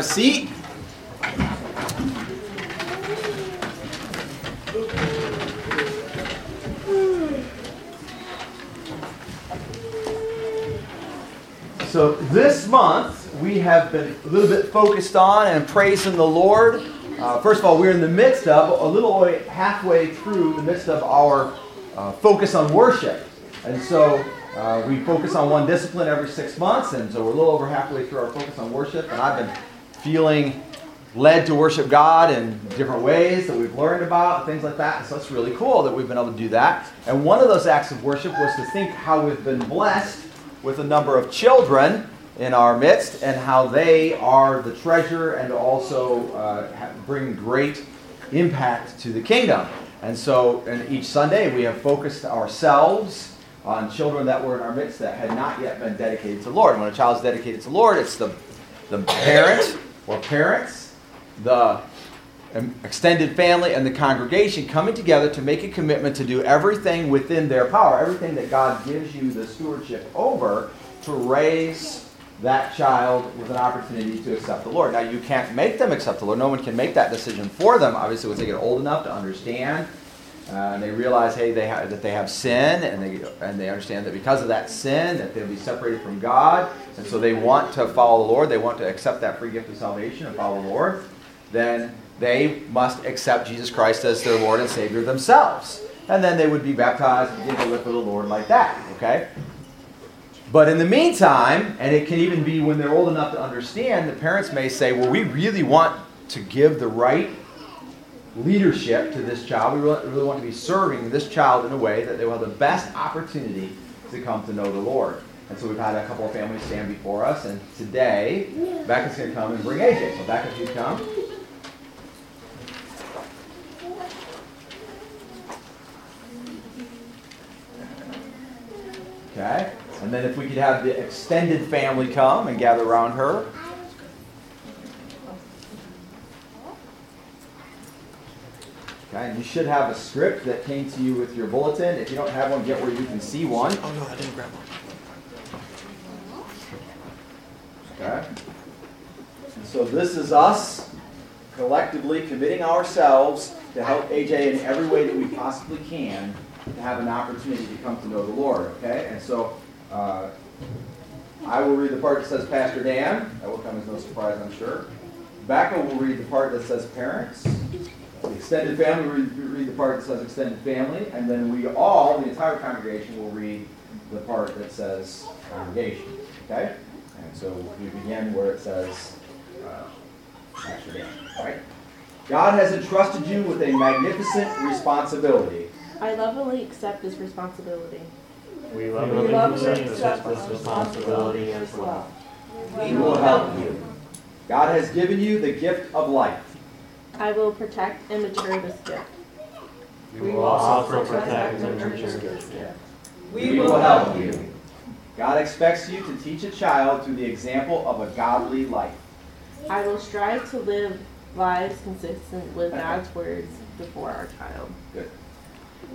Have a seat. So this month we have been a little bit focused on and praising the Lord. Uh, first of all, we're in the midst of a little way halfway through the midst of our uh, focus on worship, and so uh, we focus on one discipline every six months, and so we're a little over halfway through our focus on worship, and I've been feeling led to worship God in different ways that we've learned about, things like that. So it's really cool that we've been able to do that. And one of those acts of worship was to think how we've been blessed with a number of children in our midst and how they are the treasure and also uh, bring great impact to the kingdom. And so, in each Sunday, we have focused ourselves on children that were in our midst that had not yet been dedicated to the Lord. When a child is dedicated to the Lord, it's the, the parent or parents, the um, extended family, and the congregation coming together to make a commitment to do everything within their power, everything that God gives you the stewardship over, to raise that child with an opportunity to accept the Lord. Now, you can't make them accept the Lord. No one can make that decision for them. Obviously, once they get old enough to understand uh, and they realize, hey, they have, that they have sin, and they and they understand that because of that sin, that they'll be separated from God, and so they want to follow the Lord. They want to accept that free gift of salvation and follow the Lord. Then they must accept Jesus Christ as their Lord and Savior themselves, and then they would be baptized and begin to live for the Lord like that. Okay. But in the meantime, and it can even be when they're old enough to understand, the parents may say, well, we really want to give the right leadership to this child. We really, want to be serving this child in a way that they will have the best opportunity to come to know the Lord. And so we've had a couple of families stand before us, and today Becca's going to come and bring AJ. So Becca, please come. Okay. And then if we could have the extended family come and gather around her. Okay, and you should have a script that came to you with your bulletin. If you don't have one, get where you can see one. Oh no, I didn't grab one. Okay. And so this is us collectively committing ourselves to help AJ in every way that we possibly can to have an opportunity to come to know the Lord. Okay? And so uh, I will read the part that says Pastor Dan. That will come as no surprise, I'm sure. Becca will read the part that says parents. The extended family will read, read the part that says extended family. And then we all, the entire congregation, will read the part that says congregation. Okay? And so we begin where it says uh, Pastor Dan. All right? God has entrusted you with a magnificent responsibility. I lovingly accept this responsibility. We lovingly accept this responsibility as well. We will help you. God has given you the gift of life. I will protect and mature this gift. We will also protect and nurture this gift. We will help you. God expects you to teach a child through the example of a godly life. I will strive to live lives consistent with God's words before our child. Good.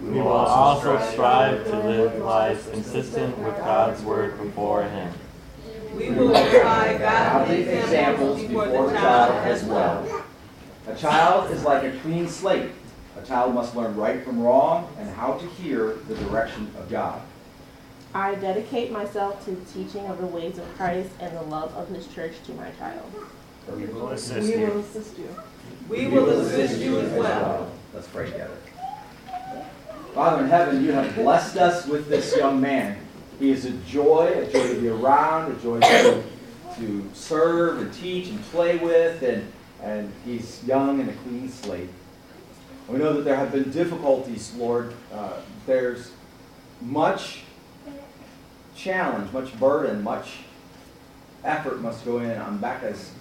We will also strive to live lives consistent with God's word before Him. We will provide Godly examples before the child as well. A child is like a clean slate. A child must learn right from wrong and how to hear the direction of God. I dedicate myself to the teaching of the ways of Christ and the love of his church to my child. We will assist you. We will you. assist you. We will assist you as well. Let's pray together. Father in heaven, you have blessed us with this young man. He is a joy, a joy to be around, a joy to, to serve and teach and play with, and, and he's young and a clean slate. We know that there have been difficulties, Lord. Uh, there's much challenge, much burden, much effort must go in on Becca's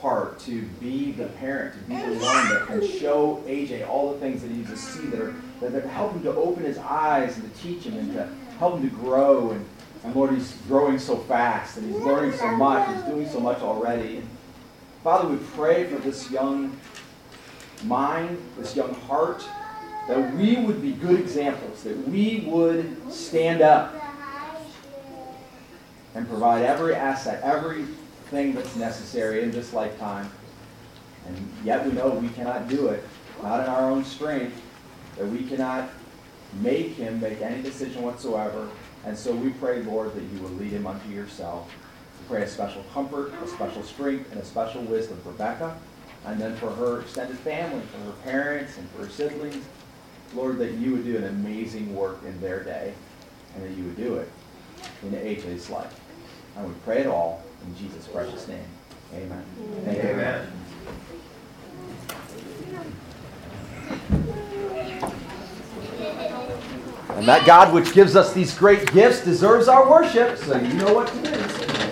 part to be the parent, to be the one that can show AJ all the things that he needs to see that are that, that help him to open his eyes and to teach him and to help him to grow. And, and Lord, he's growing so fast and he's learning so much. He's doing so much already. And Father, we pray for this young mind, this young heart, that we would be good examples, that we would stand up and provide every asset, every thing that's necessary in this lifetime. And yet we know we cannot do it, not in our own strength, that we cannot make him make any decision whatsoever. And so we pray, Lord, that you will lead him unto yourself. We pray a special comfort, a special strength, and a special wisdom for Becca, and then for her extended family, for her parents, and for her siblings. Lord, that you would do an amazing work in their day, and that you would do it in AJ's life. And we pray it all in Jesus' precious name. Amen. Thank you. Amen. And that God which gives us these great gifts deserves our worship, so you know what to do.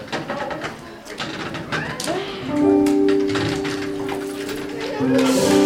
The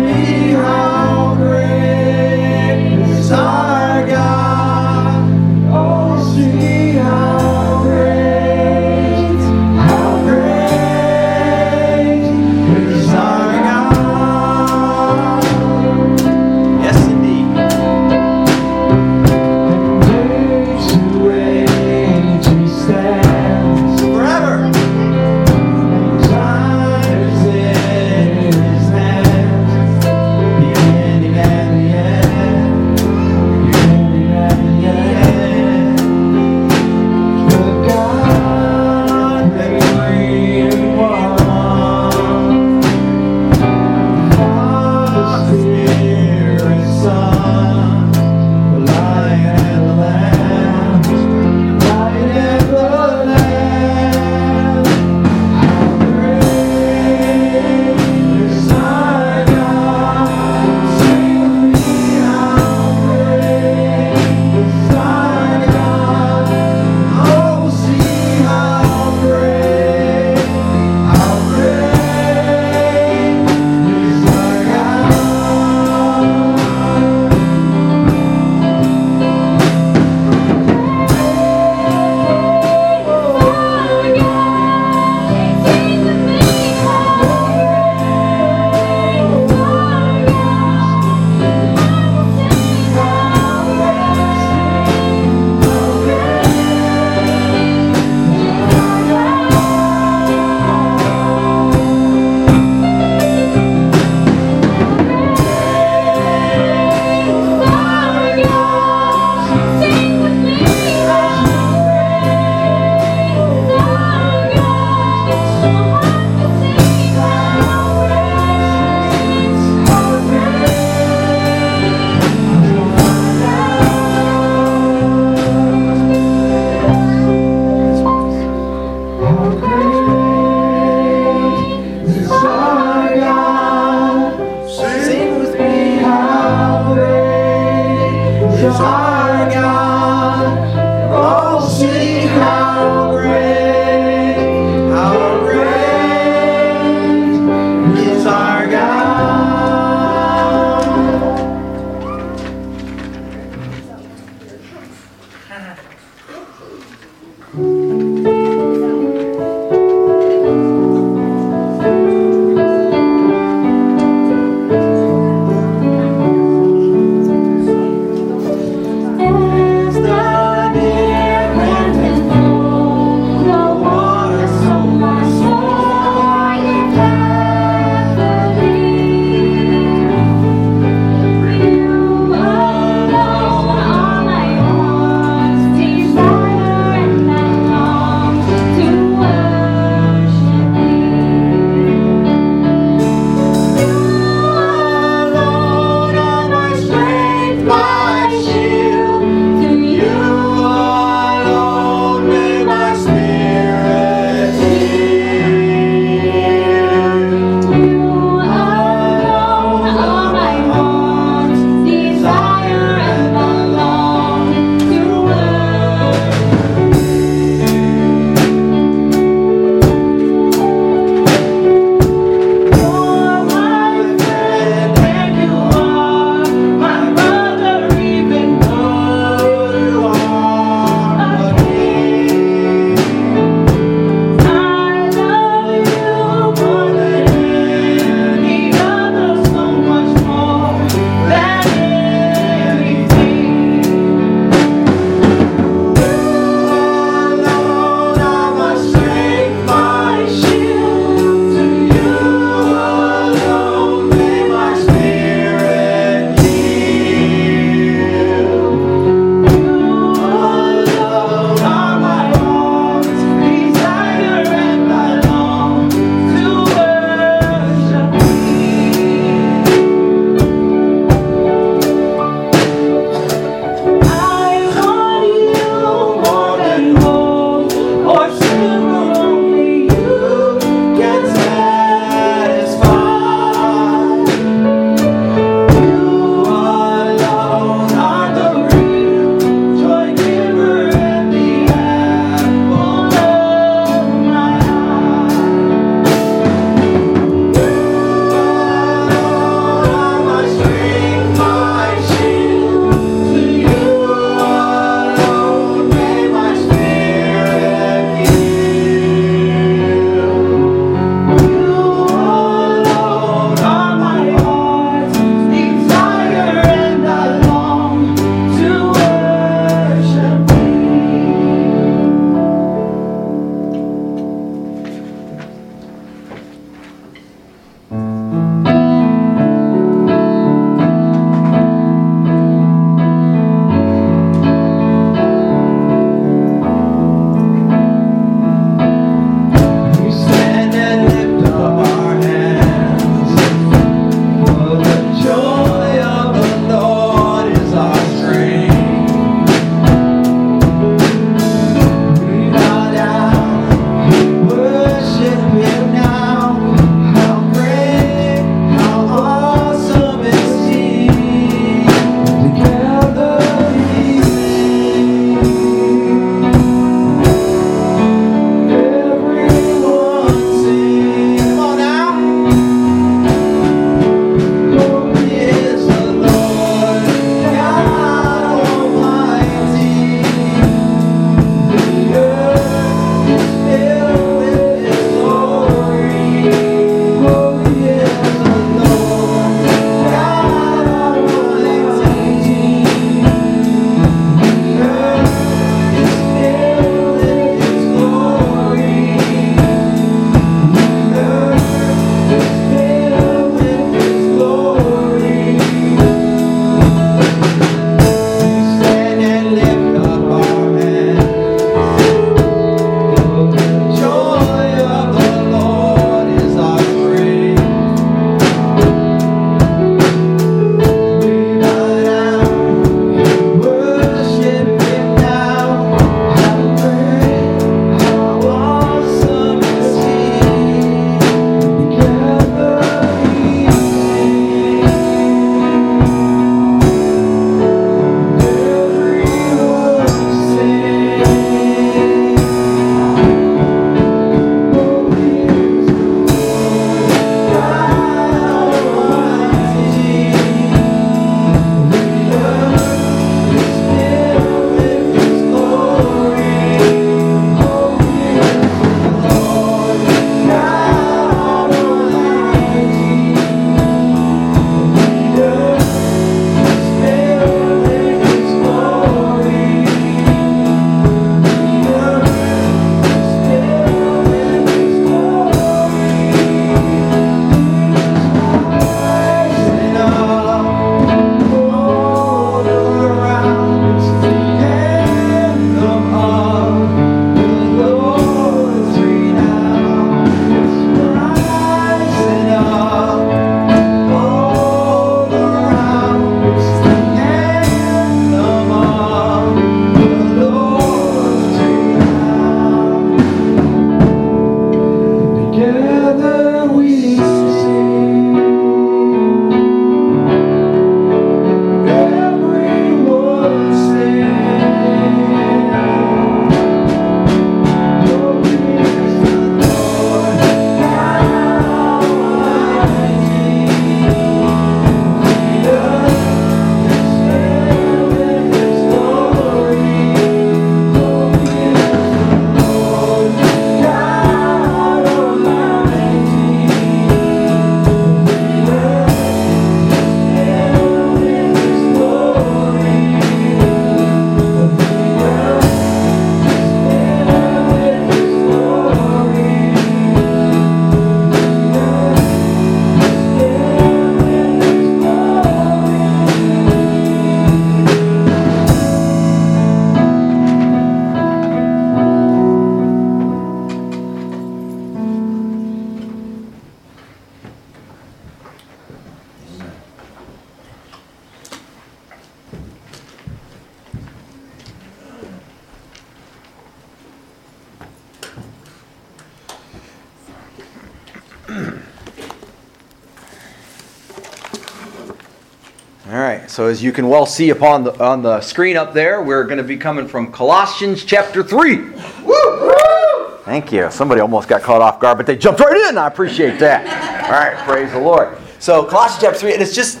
so as you can well see upon the, on the screen up there, we're going to be coming from Colossians chapter 3. Woo! Thank you. Somebody almost got caught off guard, but they jumped right in. I appreciate that. All right, praise the Lord. So, Colossians chapter 3, and it's just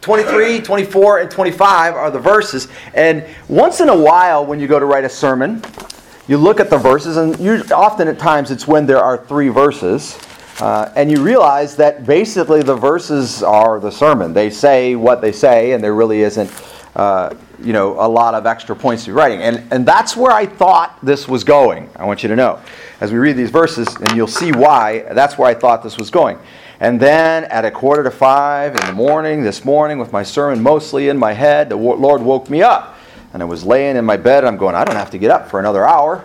23, 24, and 25 are the verses. And once in a while, when you go to write a sermon, you look at the verses, and you, often at times it's when there are three verses. Uh, and you realize that basically the verses are the sermon. They say what they say, and there really isn't, uh, you know, a lot of extra points to be writing. And, and that's where I thought this was going. I want you to know. As we read these verses, and you'll see why, that's where I thought this was going. And then at a quarter to five in the morning, this morning, with my sermon mostly in my head, the Lord woke me up. And I was laying in my bed, and I'm going, I don't have to get up for another hour.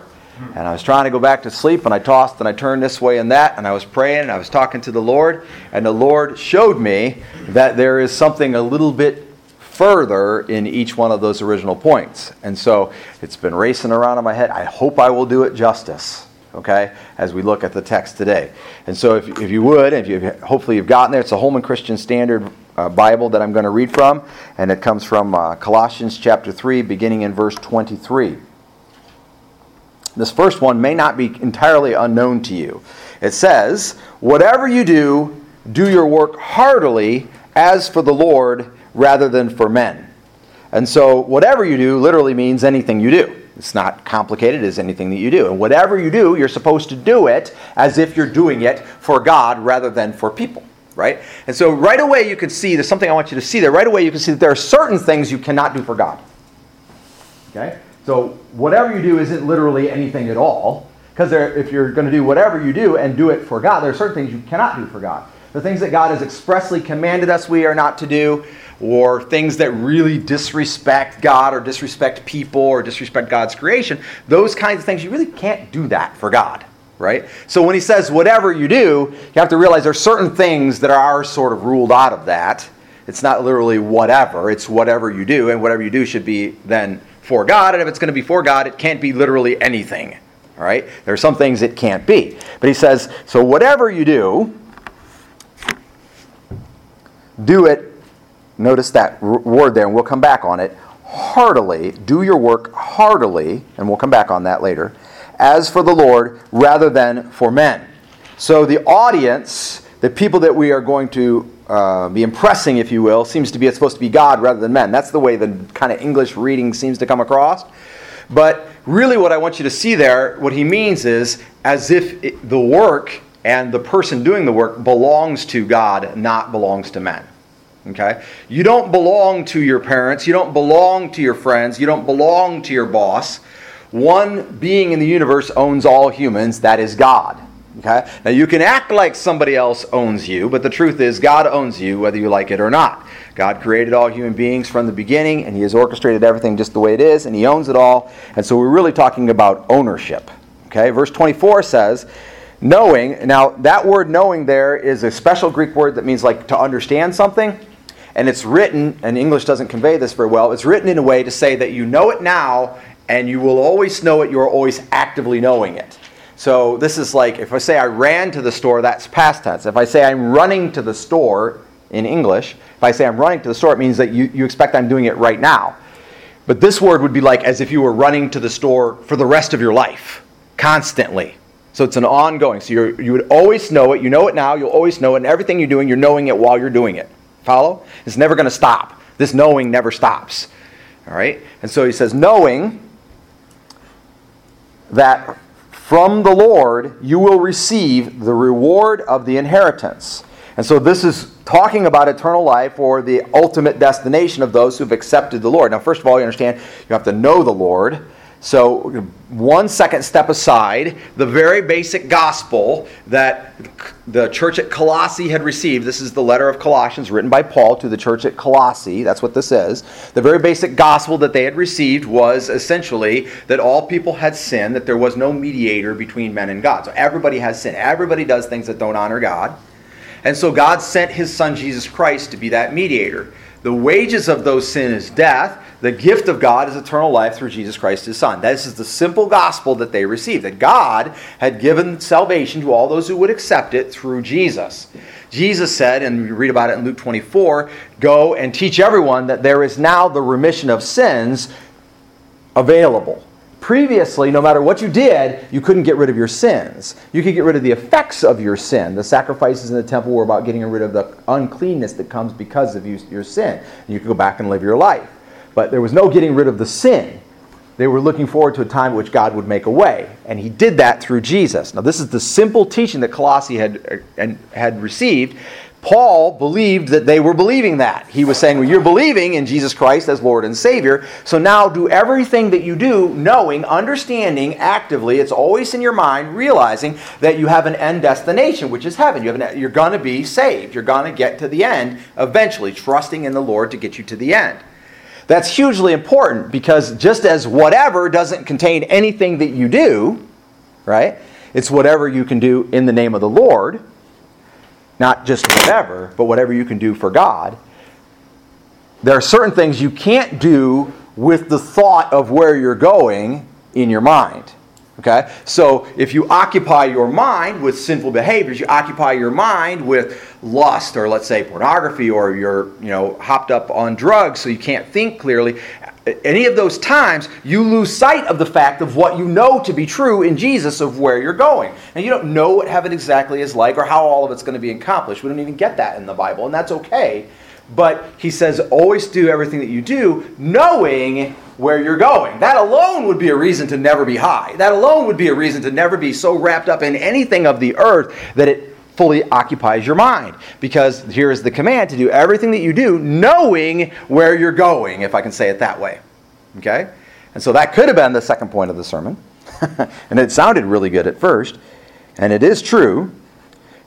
And I was trying to go back to sleep, and I tossed and I turned this way and that, and I was praying and I was talking to the Lord, and the Lord showed me that there is something a little bit further in each one of those original points. And so it's been racing around in my head. I hope I will do it justice, okay, as we look at the text today. And so if, if you would, if you hopefully you've gotten there, it's a Holman Christian Standard uh, Bible that I'm going to read from, and it comes from uh, Colossians chapter 3, beginning in verse 23. This first one may not be entirely unknown to you. It says, Whatever you do, do your work heartily as for the Lord rather than for men. And so, whatever you do literally means anything you do. It's not complicated as anything that you do. And whatever you do, you're supposed to do it as if you're doing it for God rather than for people. Right? And so, right away, you can see there's something I want you to see there. Right away, you can see that there are certain things you cannot do for God. Okay? So whatever you do isn't literally anything at all. Because if you're going to do whatever you do and do it for God, there are certain things you cannot do for God. The things that God has expressly commanded us we are not to do, or things that really disrespect God or disrespect people or disrespect God's creation, those kinds of things, you really can't do that for God. Right? So when he says whatever you do, you have to realize there are certain things that are sort of ruled out of that. It's not literally whatever, it's whatever you do, and whatever you do should be then for God, and if it's going to be for God, it can't be literally anything. All right? There are some things it can't be. But he says, so whatever you do, do it, notice that word there, and we'll come back on it, heartily. Do your work heartily, and we'll come back on that later, as for the Lord rather than for men. So the audience, the people that we are going to uh, be impressing, if you will, seems to be it's supposed to be God rather than men. That's the way the kind of English reading seems to come across. But really, what I want you to see there, what he means is as if it, the work and the person doing the work belongs to God, not belongs to men. Okay? You don't belong to your parents, you don't belong to your friends, you don't belong to your boss. One being in the universe owns all humans, that is God. Okay? Now you can act like somebody else owns you, but the truth is God owns you whether you like it or not. God created all human beings from the beginning and he has orchestrated everything just the way it is and he owns it all. And so we're really talking about ownership. Okay? Verse 24 says, knowing, now that word knowing there is a special Greek word that means like to understand something. And it's written, and English doesn't convey this very well, it's written in a way to say that you know it now and you will always know it, you're always actively knowing it. So this is like if I say I ran to the store, that's past tense. If I say I'm running to the store in English, if I say I'm running to the store, it means that you, you expect I'm doing it right now. But this word would be like as if you were running to the store for the rest of your life, constantly. So it's an ongoing. So you you would always know it. You know it now. You'll always know it. And everything you're doing, you're knowing it while you're doing it. Follow? It's never going to stop. This knowing never stops. All right? And so he says, knowing that from the Lord you will receive the reward of the inheritance. And so this is talking about eternal life or the ultimate destination of those who've accepted the Lord. Now, first of all, you understand you have to know the Lord. So, one second step aside, the very basic gospel that the church at Colossae had received. This is the letter of Colossians written by Paul to the church at Colossae. That's what this is. The very basic gospel that they had received was essentially that all people had sinned, that there was no mediator between men and God. So, everybody has sin. Everybody does things that don't honor God. And so, God sent his son Jesus Christ to be that mediator. The wages of those sin is death. The gift of God is eternal life through Jesus Christ his Son. This is the simple gospel that they received that God had given salvation to all those who would accept it through Jesus. Jesus said, and we read about it in Luke 24 go and teach everyone that there is now the remission of sins available. Previously, no matter what you did, you couldn't get rid of your sins. You could get rid of the effects of your sin. The sacrifices in the temple were about getting rid of the uncleanness that comes because of your sin. You could go back and live your life. But there was no getting rid of the sin. They were looking forward to a time in which God would make a way. And he did that through Jesus. Now, this is the simple teaching that Colossae had, uh, had received. Paul believed that they were believing that. He was saying, Well, you're believing in Jesus Christ as Lord and Savior. So now do everything that you do, knowing, understanding actively, it's always in your mind, realizing that you have an end destination, which is heaven. You have an, you're going to be saved. You're going to get to the end eventually, trusting in the Lord to get you to the end. That's hugely important because just as whatever doesn't contain anything that you do, right? It's whatever you can do in the name of the Lord, not just whatever, but whatever you can do for God. There are certain things you can't do with the thought of where you're going in your mind. Okay? So if you occupy your mind with sinful behaviors, you occupy your mind with lust or let's say pornography or you're, you know, hopped up on drugs so you can't think clearly, any of those times you lose sight of the fact of what you know to be true in Jesus of where you're going. And you don't know what heaven exactly is like or how all of it's going to be accomplished. We don't even get that in the Bible, and that's okay. But he says, always do everything that you do, knowing where you're going. That alone would be a reason to never be high. That alone would be a reason to never be so wrapped up in anything of the earth that it fully occupies your mind. Because here is the command to do everything that you do, knowing where you're going, if I can say it that way. Okay? And so that could have been the second point of the sermon. and it sounded really good at first. And it is true.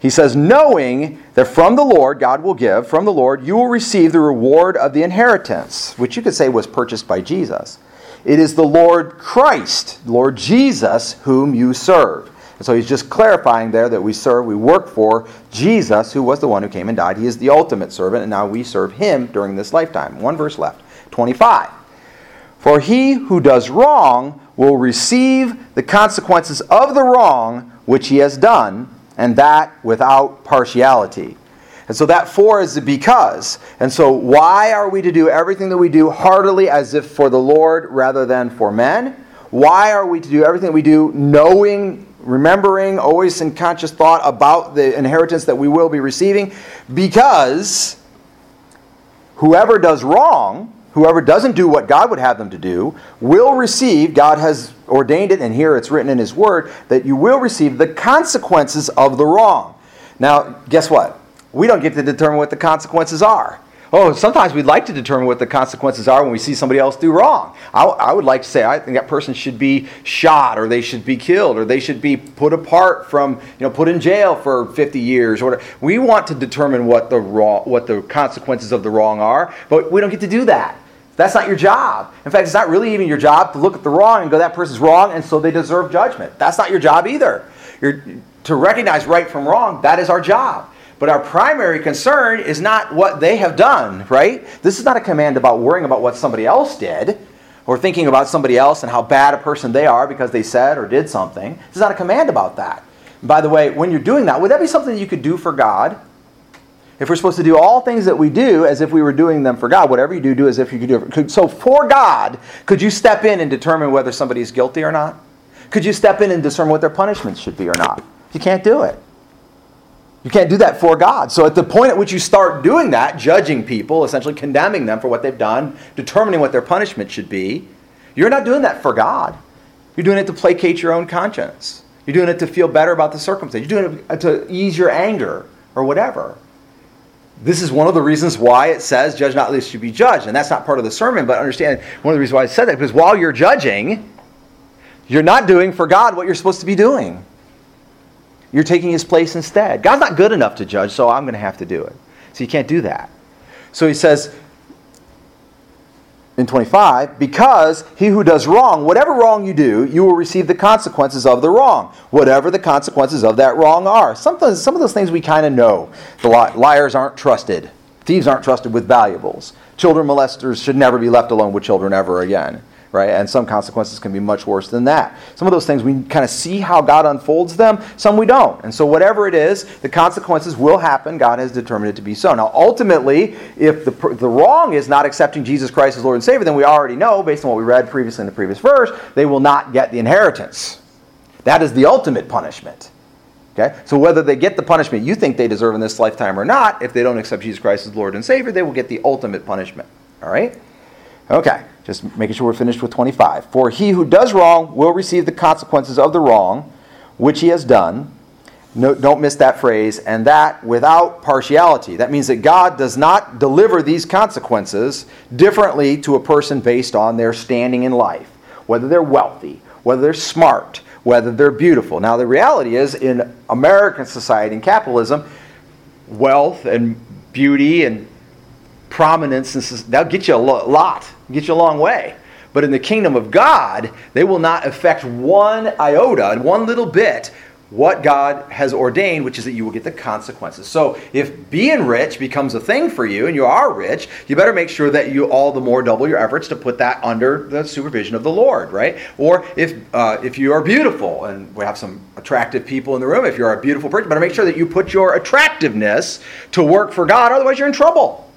He says, knowing that from the Lord, God will give, from the Lord, you will receive the reward of the inheritance, which you could say was purchased by Jesus. It is the Lord Christ, Lord Jesus, whom you serve. And so he's just clarifying there that we serve, we work for Jesus, who was the one who came and died. He is the ultimate servant, and now we serve him during this lifetime. One verse left 25. For he who does wrong will receive the consequences of the wrong which he has done and that without partiality. And so that for is the because. And so why are we to do everything that we do heartily as if for the Lord rather than for men? Why are we to do everything we do knowing, remembering, always in conscious thought about the inheritance that we will be receiving? Because whoever does wrong whoever doesn't do what God would have them to do will receive, God has ordained it, and here it's written in His Word, that you will receive the consequences of the wrong. Now, guess what? We don't get to determine what the consequences are. Oh, sometimes we'd like to determine what the consequences are when we see somebody else do wrong. I, I, would like to say I think that person should be shot, or they should be killed, or they should be put apart from, you know, put in jail for 50 years, or whatever. We want to determine what the wrong, what the consequences of the wrong are, but we don't get to do that. That's not your job. In fact, it's not really even your job to look at the wrong and go, that person's wrong, and so they deserve judgment. That's not your job either. You're, to recognize right from wrong, that is our job. But our primary concern is not what they have done, right? This is not a command about worrying about what somebody else did or thinking about somebody else and how bad a person they are because they said or did something. This is not a command about that. By the way, when you're doing that, would that be something that you could do for God? If we're supposed to do all things that we do as if we were doing them for God, whatever you do, do as if you could do it. So for God, could you step in and determine whether somebody is guilty or not? Could you step in and discern what their punishments should be or not? You can't do it. You can't do that for God. So at the point at which you start doing that, judging people, essentially condemning them for what they've done, determining what their punishment should be, you're not doing that for God. You're doing it to placate your own conscience. You're doing it to feel better about the circumstance. You're doing it uh, to ease your anger or whatever. This is one of the reasons why it says, judge not lest you be judged. And that's not part of the sermon, but understand one of the reasons why I said that, because while you're judging, you're not doing for God what you're supposed to be doing. You're taking his place instead. God's not good enough to judge, so I'm going to have to do it. So you can't do that. So he says, in 25, because he who does wrong, whatever wrong you do, you will receive the consequences of the wrong, whatever the consequences of that wrong are. Some of those things we kind of know. The li- liars aren't trusted, thieves aren't trusted with valuables. Children molesters should never be left alone with children ever again. Right? And some consequences can be much worse than that. Some of those things we kind of see how God unfolds them, some we don't. And so, whatever it is, the consequences will happen. God has determined it to be so. Now, ultimately, if the, the wrong is not accepting Jesus Christ as Lord and Savior, then we already know, based on what we read previously in the previous verse, they will not get the inheritance. That is the ultimate punishment. Okay? So whether they get the punishment you think they deserve in this lifetime or not, if they don't accept Jesus Christ as Lord and Savior, they will get the ultimate punishment. All right? Okay, just making sure we're finished with 25. For he who does wrong will receive the consequences of the wrong which he has done. No, don't miss that phrase, and that without partiality. That means that God does not deliver these consequences differently to a person based on their standing in life, whether they're wealthy, whether they're smart, whether they're beautiful. Now, the reality is, in American society and capitalism, wealth and beauty and prominence and that'll get you a lot, get you a long way. But in the kingdom of God, they will not affect one iota, and one little bit, what God has ordained, which is that you will get the consequences. So if being rich becomes a thing for you and you are rich, you better make sure that you all the more double your efforts to put that under the supervision of the Lord, right? Or if uh, if you are beautiful, and we have some attractive people in the room, if you're a beautiful person, better make sure that you put your attractiveness to work for God, otherwise you're in trouble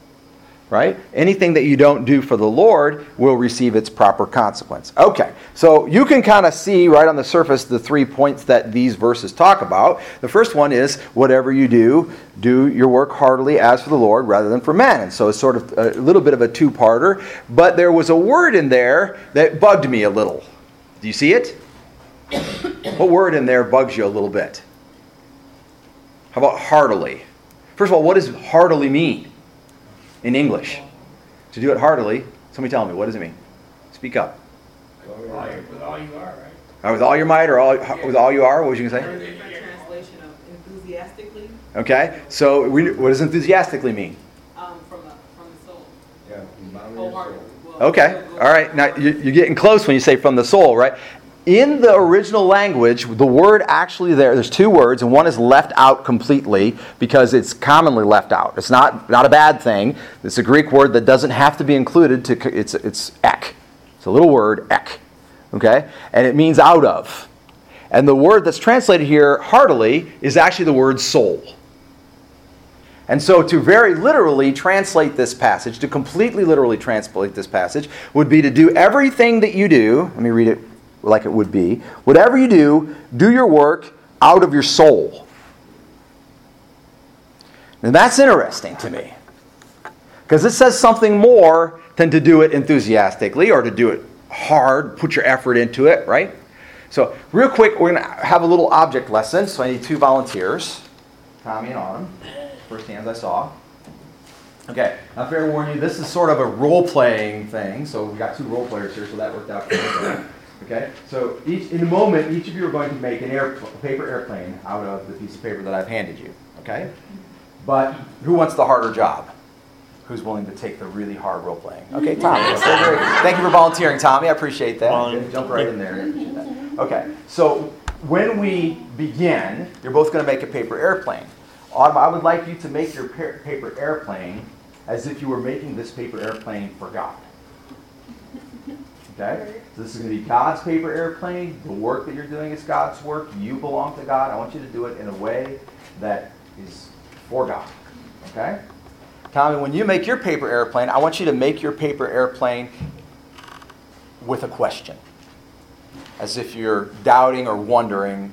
right? Anything that you don't do for the Lord will receive its proper consequence. Okay, so you can kind of see right on the surface the three points that these verses talk about. The first one is whatever you do, do your work heartily as for the Lord rather than for men. And so it's sort of a little bit of a two parter, but there was a word in there that bugged me a little. Do you see it? what word in there bugs you a little bit? How about heartily? First of all, what does heartily mean? In English. To do it heartily, somebody tell me, what does it mean? Speak up. With all you are, right? Uh, with all your might or all, with all you are, what was you going to say? Different translation of enthusiastically, Okay, so we, what does enthusiastically mean? um, from the, from the soul. Yeah, from the bottom of your Wholeheartedly. soul. Okay, all right, now you're getting close when you say from the soul, right? In the original language, the word actually there, there's two words, and one is left out completely because it's commonly left out. It's not, not a bad thing. It's a Greek word that doesn't have to be included. To, it's, it's ek. It's a little word, ek. Okay? And it means out of. And the word that's translated here, heartily, is actually the word soul. And so, to very literally translate this passage, to completely literally translate this passage, would be to do everything that you do. Let me read it like it would be. Whatever you do, do your work out of your soul. And that's interesting to me. Because it says something more than to do it enthusiastically or to do it hard, put your effort into it, right? So, real quick, we're going to have a little object lesson. So, I need two volunteers Tommy and Autumn. First hands I saw. Okay, now fair warn you, this is sort of a role playing thing. So, we've got two role players here, so that worked out. Okay, so each, in a moment, each of you are going to make an air, a paper airplane out of the piece of paper that I've handed you. Okay? But who wants the harder job? Who's willing to take the really hard role playing? Okay, Tommy. that's very- Thank you for volunteering, Tommy. I appreciate that. Volun- Jump right in there. I appreciate that. Okay, so when we begin, you're both going to make a paper airplane. Autumn, I would like you to make your pa- paper airplane as if you were making this paper airplane for God. Okay? So this is going to be God's paper airplane. The work that you're doing is God's work. You belong to God. I want you to do it in a way that is for God. Okay? Tommy, when you make your paper airplane, I want you to make your paper airplane with a question. As if you're doubting or wondering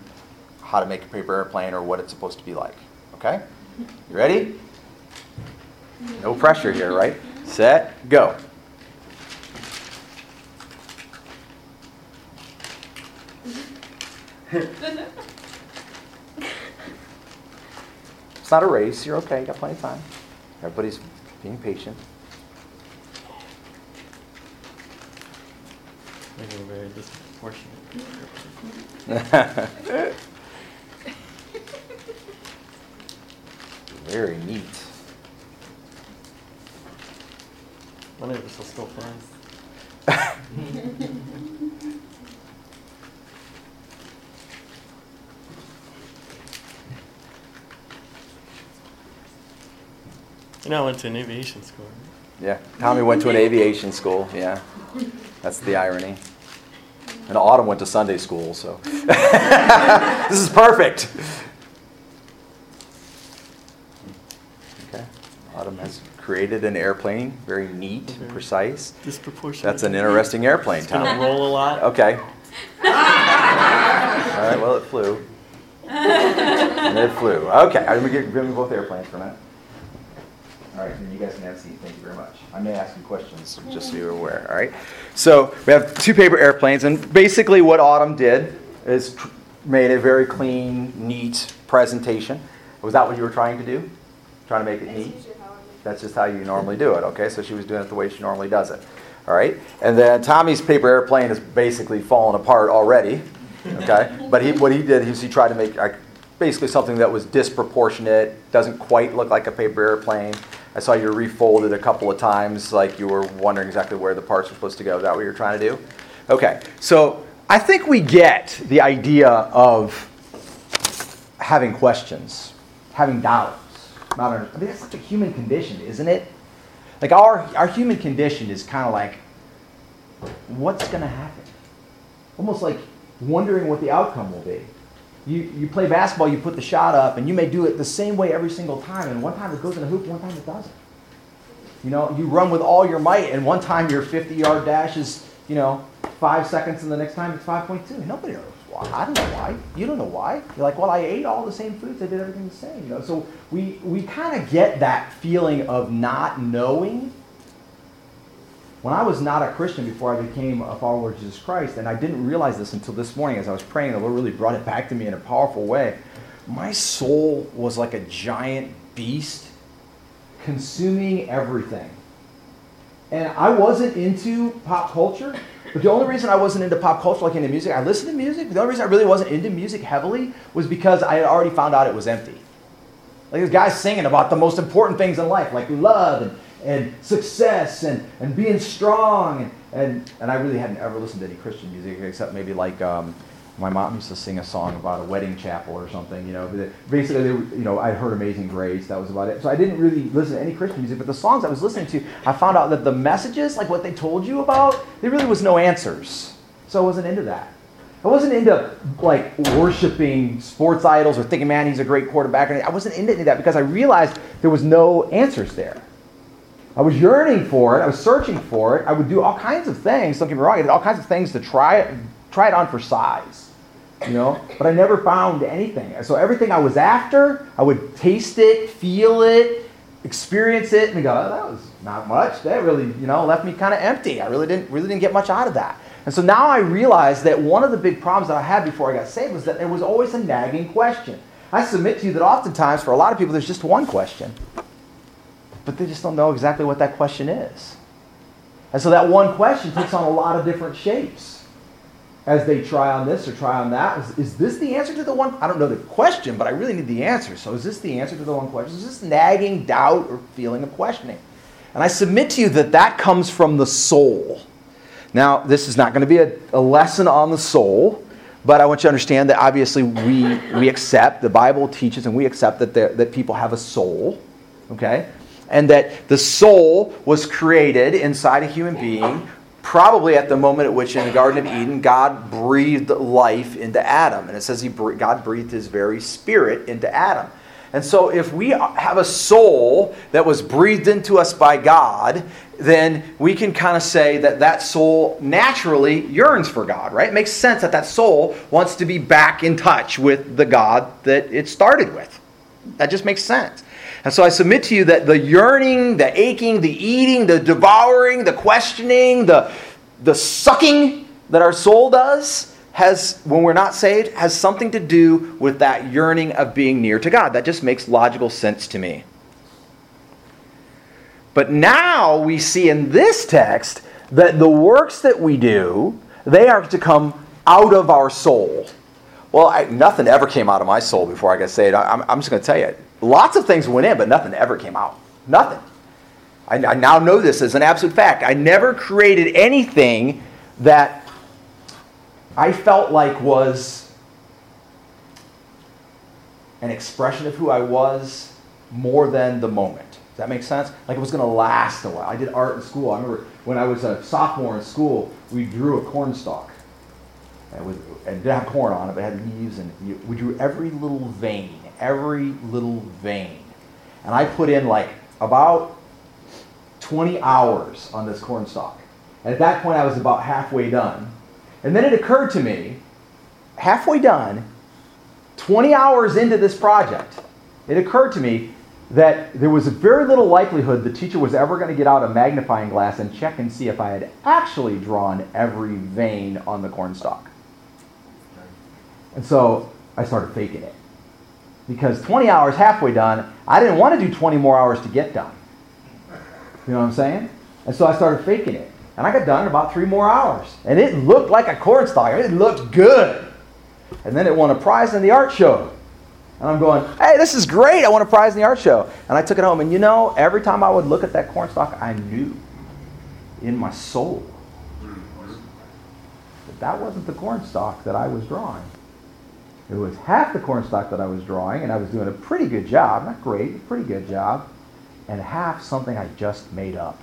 how to make a paper airplane or what it's supposed to be like. Okay? You ready? No pressure here, right? Set, go. It's not a race. You're okay. You got plenty of time. Everybody's being patient. Making a very disproportionate. Very neat. One of us will still fly. You know, I went to an aviation school. Yeah. Tommy went to an aviation school. Yeah. That's the irony. And Autumn went to Sunday school, so this is perfect. Okay. Autumn has created an airplane, very neat, and precise. Disproportionate. That's an interesting airplane, It's gonna roll a lot. Okay. All right, well, it flew. And it flew. Okay, I'm going to give me both airplanes for a minute. All right, and then you guys can have a seat. Thank you very much. I may ask you questions, just so you're aware. All right. So we have two paper airplanes, and basically what Autumn did is tr- made a very clean, neat presentation. Was that what you were trying to do? Trying to make it neat? That's just how you normally do it, okay? So she was doing it the way she normally does it. All right? And then Tommy's paper airplane is basically falling apart already, okay? But he, what he did is he tried to make like, basically something that was disproportionate, doesn't quite look like a paper airplane. I saw you refolded a couple of times, like you were wondering exactly where the parts were supposed to go. Is that what you're trying to do? Okay, so I think we get the idea of having questions, having doubts. I mean, that's such a human condition, isn't it? Like our our human condition is kind of like, what's going to happen? Almost like wondering what the outcome will be. You you play basketball, you put the shot up, and you may do it the same way every single time. And one time it goes in a hoop, one time it doesn't. You know, you run with all your might, and one time your 50-yard dash is, you know, five seconds, and the next time it's 5.2. Nobody knows why. I don't know why. You don't know why. You're like, well, I ate all the same foods. I did everything the same. You know, so we we kind of get that feeling of not knowing. When I was not a Christian before I became a follower of Jesus Christ, and I didn't realize this until this morning as I was praying, the Lord really brought it back to me in a powerful way. My soul was like a giant beast consuming everything. And I wasn't into pop culture, but the only reason I wasn't into pop culture, like into music, I listened to music, the only reason I really wasn't into music heavily was because I had already found out it was empty. Like this guy's singing about the most important things in life, like love and, and success and, and being strong. And, and, and I really hadn't ever listened to any Christian music except maybe like um, my mom used to sing a song about a wedding chapel or something, you know. But basically, they, you know, I heard Amazing Grace. That was about it. So I didn't really listen to any Christian music. But the songs I was listening to, I found out that the messages, like what they told you about, there really was no answers. So I wasn't into that. I wasn't into like worshiping sports idols or thinking, man, he's a great quarterback. I wasn't into any of that because I realized there was no answers there. I was yearning for it. I was searching for it. I would do all kinds of things. Don't get me wrong. I did all kinds of things to try it, try it on for size, you know. But I never found anything. So everything I was after, I would taste it, feel it, experience it, and go, oh, that was not much. That really, you know, left me kind of empty. I really didn't, really didn't get much out of that. And so now I realize that one of the big problems that I had before I got saved was that there was always a nagging question. I submit to you that oftentimes for a lot of people there's just one question but they just don't know exactly what that question is. And so that one question takes on a lot of different shapes as they try on this or try on that. Is, is this the answer to the one? I don't know the question, but I really need the answer. So is this the answer to the one question? Is this nagging doubt or feeling of questioning? And I submit to you that that comes from the soul. Now, this is not going to be a, a lesson on the soul, but I want you to understand that obviously we, we accept, the Bible teaches, and we accept that, there- that people have a soul, okay? And that the soul was created inside a human being, probably at the moment at which in the Garden of Eden, God breathed life into Adam. And it says he, God breathed his very spirit into Adam. And so, if we have a soul that was breathed into us by God, then we can kind of say that that soul naturally yearns for God, right? It makes sense that that soul wants to be back in touch with the God that it started with. That just makes sense. And so I submit to you that the yearning, the aching, the eating, the devouring, the questioning, the, the sucking that our soul does has when we're not saved has something to do with that yearning of being near to God. That just makes logical sense to me. But now we see in this text that the works that we do, they are to come out of our soul. Well, I, nothing ever came out of my soul before I got saved. I, I'm, I'm just going to tell you, lots of things went in, but nothing ever came out. Nothing. I, I now know this as an absolute fact. I never created anything that I felt like was an expression of who I was more than the moment. Does that make sense? Like it was going to last a while. I did art in school. I remember when I was a sophomore in school, we drew a corn And, with, and it didn't have corn on it, but it had leaves, and you, we drew every little vein, every little vein. And I put in like about 20 hours on this corn stalk. And at that point, I was about halfway done. And then it occurred to me, halfway done, 20 hours into this project, it occurred to me that there was very little likelihood the teacher was ever going to get out a magnifying glass and check and see if I had actually drawn every vein on the corn stalk. And so I started faking it. Because 20 hours halfway done, I didn't want to do 20 more hours to get done. You know what I'm saying? And so I started faking it. And I got done in about three more hours. And it looked like a corn stalk. It looked good. And then it won a prize in the art show. And I'm going, hey, this is great. I won a prize in the art show. And I took it home. And you know, every time I would look at that corn stalk, I knew in my soul that that wasn't the corn stalk that I was drawing. It was half the corn stalk that I was drawing, and I was doing a pretty good job. Not great, a pretty good job. And half something I just made up.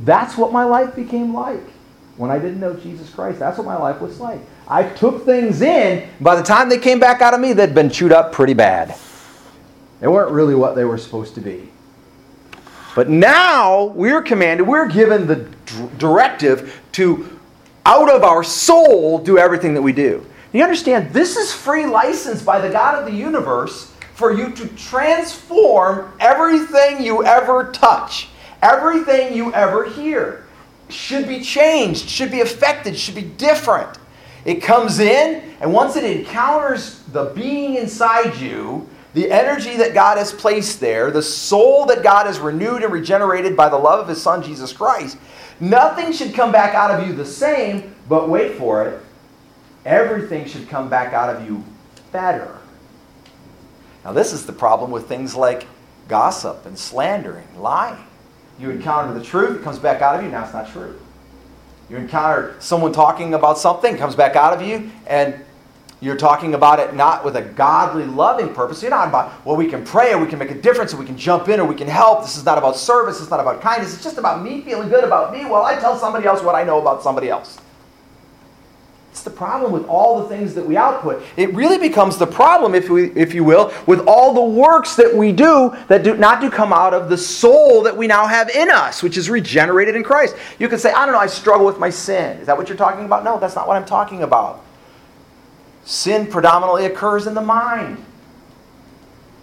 That's what my life became like when I didn't know Jesus Christ. That's what my life was like. I took things in. By the time they came back out of me, they'd been chewed up pretty bad. They weren't really what they were supposed to be. But now we're commanded, we're given the directive to, out of our soul, do everything that we do. You understand, this is free license by the God of the universe for you to transform everything you ever touch, everything you ever hear. Should be changed, should be affected, should be different. It comes in, and once it encounters the being inside you, the energy that God has placed there, the soul that God has renewed and regenerated by the love of His Son, Jesus Christ, nothing should come back out of you the same, but wait for it, everything should come back out of you better. Now, this is the problem with things like gossip and slandering, lying. You encounter the truth, it comes back out of you, now it's not true. You encounter someone talking about something, comes back out of you, and you're talking about it not with a godly, loving purpose. You're not about, well, we can pray or we can make a difference or we can jump in or we can help. This is not about service. It's not about kindness. It's just about me feeling good about me while I tell somebody else what I know about somebody else. The problem with all the things that we output. It really becomes the problem, if, we, if you will, with all the works that we do that do not do come out of the soul that we now have in us, which is regenerated in Christ. You can say, I don't know, I struggle with my sin. Is that what you're talking about? No, that's not what I'm talking about. Sin predominantly occurs in the mind,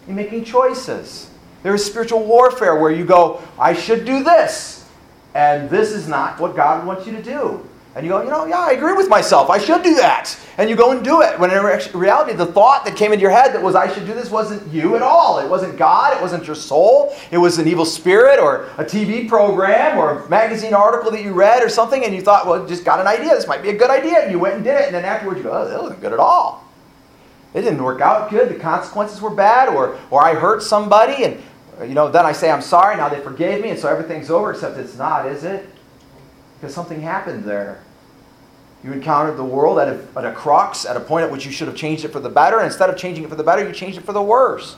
in making choices. There is spiritual warfare where you go, I should do this, and this is not what God wants you to do. And you go, you know, yeah, I agree with myself. I should do that. And you go and do it. When in reality, the thought that came into your head that was, I should do this, wasn't you at all. It wasn't God. It wasn't your soul. It was an evil spirit or a TV program or a magazine article that you read or something. And you thought, well, just got an idea. This might be a good idea. And you went and did it. And then afterwards, you go, oh, that wasn't good at all. It didn't work out good. The consequences were bad. Or, or I hurt somebody. And, you know, then I say, I'm sorry. Now they forgave me. And so everything's over, except it's not, is it? Because something happened there. You encountered the world at a, at a crux, at a point at which you should have changed it for the better, and instead of changing it for the better, you changed it for the worse.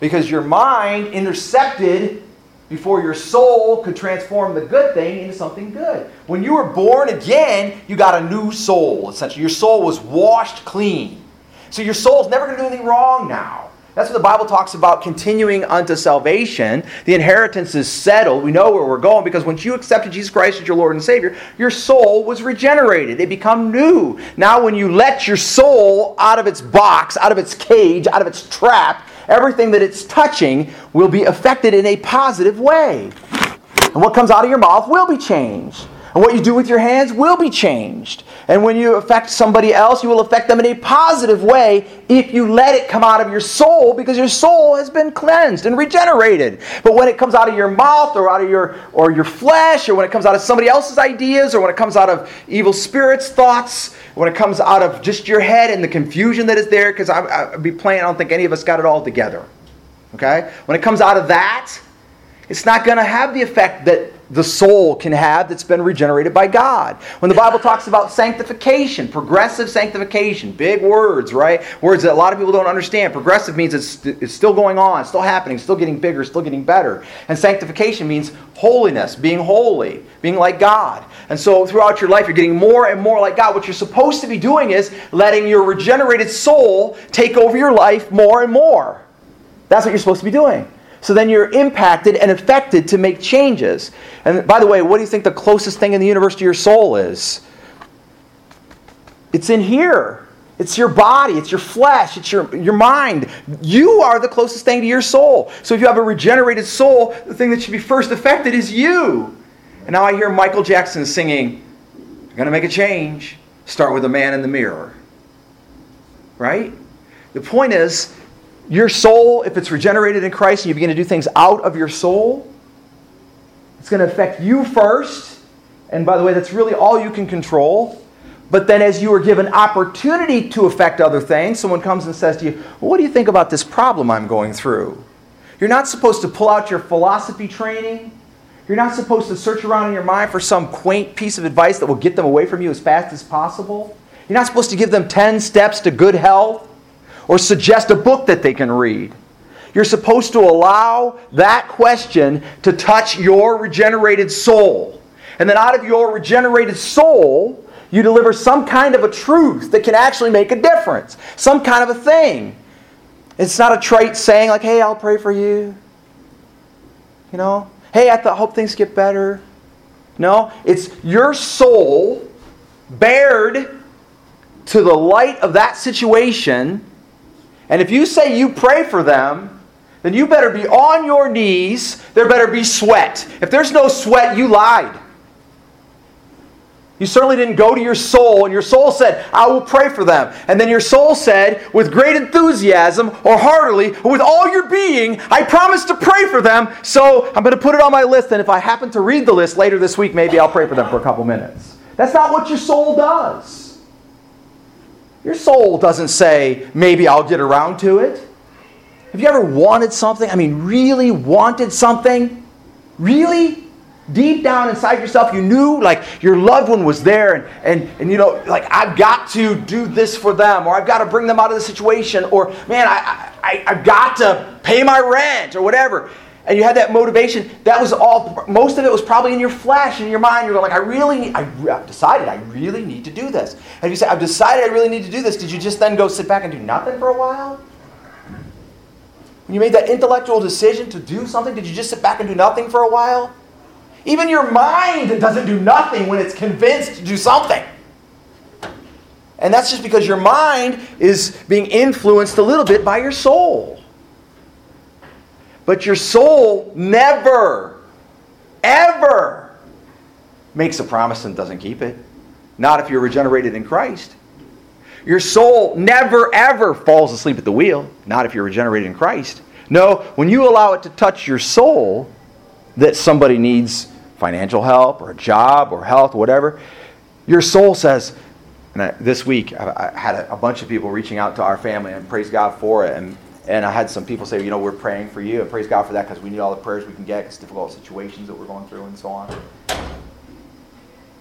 Because your mind intercepted before your soul could transform the good thing into something good. When you were born again, you got a new soul, essentially. Your soul was washed clean. So your soul's never going to do anything wrong now. That's what the Bible talks about continuing unto salvation. The inheritance is settled. We know where we're going because once you accepted Jesus Christ as your Lord and Savior, your soul was regenerated. It become new. Now when you let your soul out of its box, out of its cage, out of its trap, everything that it's touching will be affected in a positive way. And what comes out of your mouth will be changed. And what you do with your hands will be changed. And when you affect somebody else, you will affect them in a positive way if you let it come out of your soul because your soul has been cleansed and regenerated. But when it comes out of your mouth or out of your or your flesh or when it comes out of somebody else's ideas or when it comes out of evil spirits thoughts, when it comes out of just your head and the confusion that is there because I would be playing I don't think any of us got it all together. Okay? When it comes out of that, it's not going to have the effect that the soul can have that's been regenerated by God. When the Bible talks about sanctification, progressive sanctification, big words, right? Words that a lot of people don't understand. Progressive means it's, it's still going on, still happening, still getting bigger, still getting better. And sanctification means holiness, being holy, being like God. And so throughout your life, you're getting more and more like God. What you're supposed to be doing is letting your regenerated soul take over your life more and more. That's what you're supposed to be doing. So then you're impacted and affected to make changes. And by the way, what do you think the closest thing in the universe to your soul is? It's in here. It's your body, it's your flesh, it's your, your mind. You are the closest thing to your soul. So if you have a regenerated soul, the thing that should be first affected is you. And now I hear Michael Jackson singing, You're going to make a change. Start with a man in the mirror. Right? The point is, your soul, if it's regenerated in Christ and you begin to do things out of your soul, it's going to affect you first. And by the way, that's really all you can control. But then, as you are given opportunity to affect other things, someone comes and says to you, well, What do you think about this problem I'm going through? You're not supposed to pull out your philosophy training. You're not supposed to search around in your mind for some quaint piece of advice that will get them away from you as fast as possible. You're not supposed to give them 10 steps to good health or suggest a book that they can read. You're supposed to allow that question to touch your regenerated soul. And then out of your regenerated soul, you deliver some kind of a truth that can actually make a difference, some kind of a thing. It's not a trite saying like, hey, I'll pray for you. You know, hey, I th- hope things get better. No, it's your soul bared to the light of that situation. And if you say you pray for them, then you better be on your knees. There better be sweat. If there's no sweat, you lied. You certainly didn't go to your soul, and your soul said, I will pray for them. And then your soul said, with great enthusiasm or heartily, or with all your being, I promise to pray for them. So I'm going to put it on my list, and if I happen to read the list later this week, maybe I'll pray for them for a couple minutes. That's not what your soul does. Your soul doesn't say, maybe I'll get around to it. Have you ever wanted something? I mean, really wanted something? Really? Deep down inside yourself, you knew like your loved one was there, and, and, and you know, like, I've got to do this for them, or I've got to bring them out of the situation, or man, I, I, I've got to pay my rent, or whatever. And you had that motivation. That was all, most of it was probably in your flesh, in your mind. You were like, I really, I, I've decided I really need to do this. And you say, I've decided I really need to do this. Did you just then go sit back and do nothing for a while? When you made that intellectual decision to do something, did you just sit back and do nothing for a while? Even your mind doesn't do nothing when it's convinced to do something. And that's just because your mind is being influenced a little bit by your soul. But your soul never, ever makes a promise and doesn't keep it. Not if you're regenerated in Christ. Your soul never, ever falls asleep at the wheel. Not if you're regenerated in Christ. No, when you allow it to touch your soul, that somebody needs financial help or a job or health, or whatever, your soul says, and I, this week I, I had a, a, bunch of people reaching out to our family and praise God for it. And, and I had some people say, you know, we're praying for you and praise God for that because we need all the prayers we can get because difficult situations that we're going through and so on.